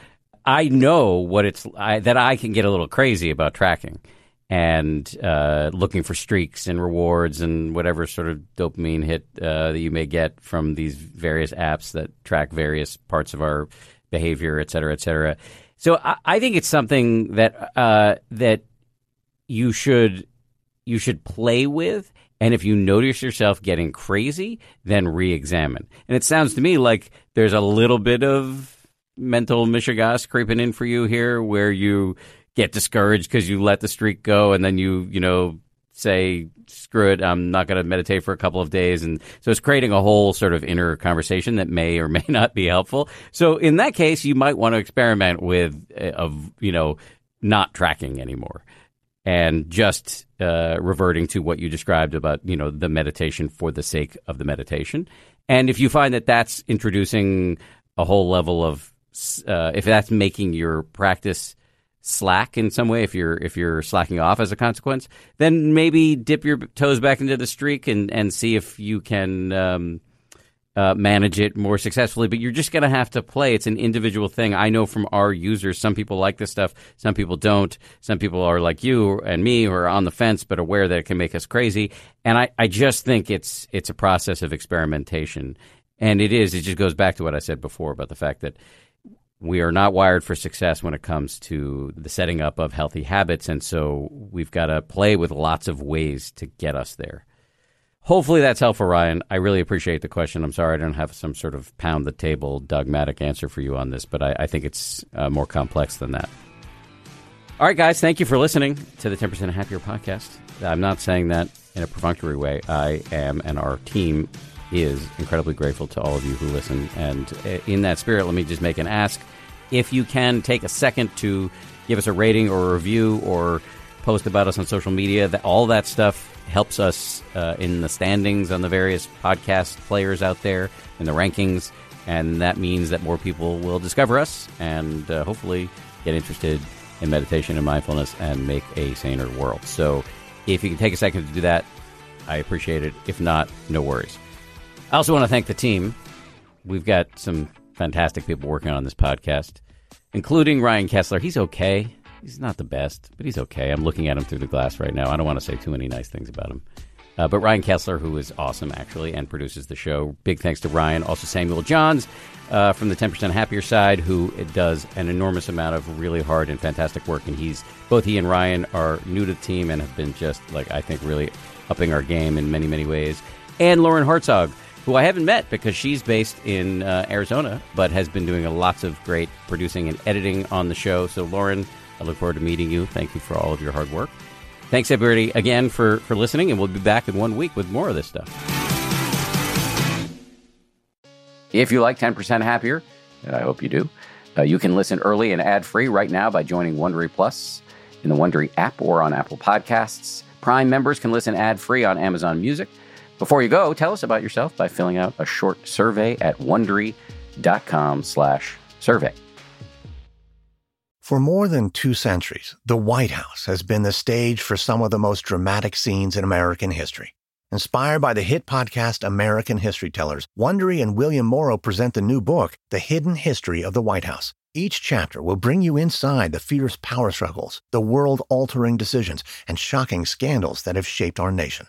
I know what it's I, that I can get a little crazy about tracking and uh, looking for streaks and rewards and whatever sort of dopamine hit uh, that you may get from these various apps that track various parts of our behavior, et cetera, et cetera. So I, I think it's something that uh, that you should you should play with. And if you notice yourself getting crazy, then re-examine. And it sounds to me like there's a little bit of mental mishigas creeping in for you here, where you get discouraged because you let the streak go and then you, you know, say, screw it, I'm not going to meditate for a couple of days. And so it's creating a whole sort of inner conversation that may or may not be helpful. So in that case, you might want to experiment with, uh, of, you know, not tracking anymore and just uh, reverting to what you described about, you know, the meditation for the sake of the meditation. And if you find that that's introducing a whole level of, uh, if that's making your practice slack in some way if you're if you're slacking off as a consequence then maybe dip your toes back into the streak and and see if you can um, uh, manage it more successfully. But you're just going to have to play. It's an individual thing. I know from our users some people like this stuff some people don't. Some people are like you and me who are on the fence but aware that it can make us crazy. And i, I just think it's it's a process of experimentation. And it is it just goes back to what i said before about the fact that we are not wired for success when it comes to the setting up of healthy habits. And so we've got to play with lots of ways to get us there. Hopefully that's helpful, Ryan. I really appreciate the question. I'm sorry I don't have some sort of pound the table dogmatic answer for you on this, but I, I think it's uh, more complex than that. All right, guys, thank you for listening to the 10% Happier podcast. I'm not saying that in a perfunctory way. I am, and our team is incredibly grateful to all of you who listen. And uh, in that spirit, let me just make an ask if you can take a second to give us a rating or a review or post about us on social media, that all that stuff helps us uh, in the standings on the various podcast players out there in the rankings, and that means that more people will discover us and uh, hopefully get interested in meditation and mindfulness and make a saner world. So, if you can take a second to do that, I appreciate it. If not, no worries. I also want to thank the team. We've got some fantastic people working on this podcast, including Ryan Kessler. He's okay. He's not the best, but he's okay. I'm looking at him through the glass right now. I don't want to say too many nice things about him. Uh, but Ryan Kessler, who is awesome actually and produces the show, big thanks to Ryan. Also Samuel Johns uh, from the 10% Happier side, who does an enormous amount of really hard and fantastic work. And he's both he and Ryan are new to the team and have been just like I think really upping our game in many many ways. And Lauren Hartzog, who I haven't met because she's based in uh, Arizona, but has been doing lots of great producing and editing on the show. So, Lauren, I look forward to meeting you. Thank you for all of your hard work. Thanks, everybody, again for, for listening, and we'll be back in one week with more of this stuff. If you like 10% Happier, and I hope you do, uh, you can listen early and ad free right now by joining Wondery Plus in the Wondery app or on Apple Podcasts. Prime members can listen ad free on Amazon Music. Before you go, tell us about yourself by filling out a short survey at wondery.com slash survey. For more than two centuries, the White House has been the stage for some of the most dramatic scenes in American history. Inspired by the hit podcast American History Tellers, Wondery and William Morrow present the new book, The Hidden History of the White House. Each chapter will bring you inside the fierce power struggles, the world altering decisions, and shocking scandals that have shaped our nation.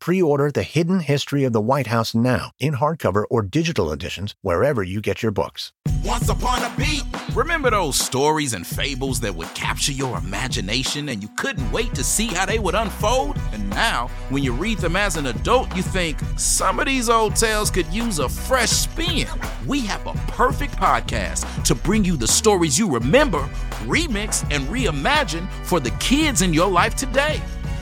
Pre order The Hidden History of the White House now in hardcover or digital editions wherever you get your books. Once upon a beat. Remember those stories and fables that would capture your imagination and you couldn't wait to see how they would unfold? And now, when you read them as an adult, you think some of these old tales could use a fresh spin. We have a perfect podcast to bring you the stories you remember, remix, and reimagine for the kids in your life today.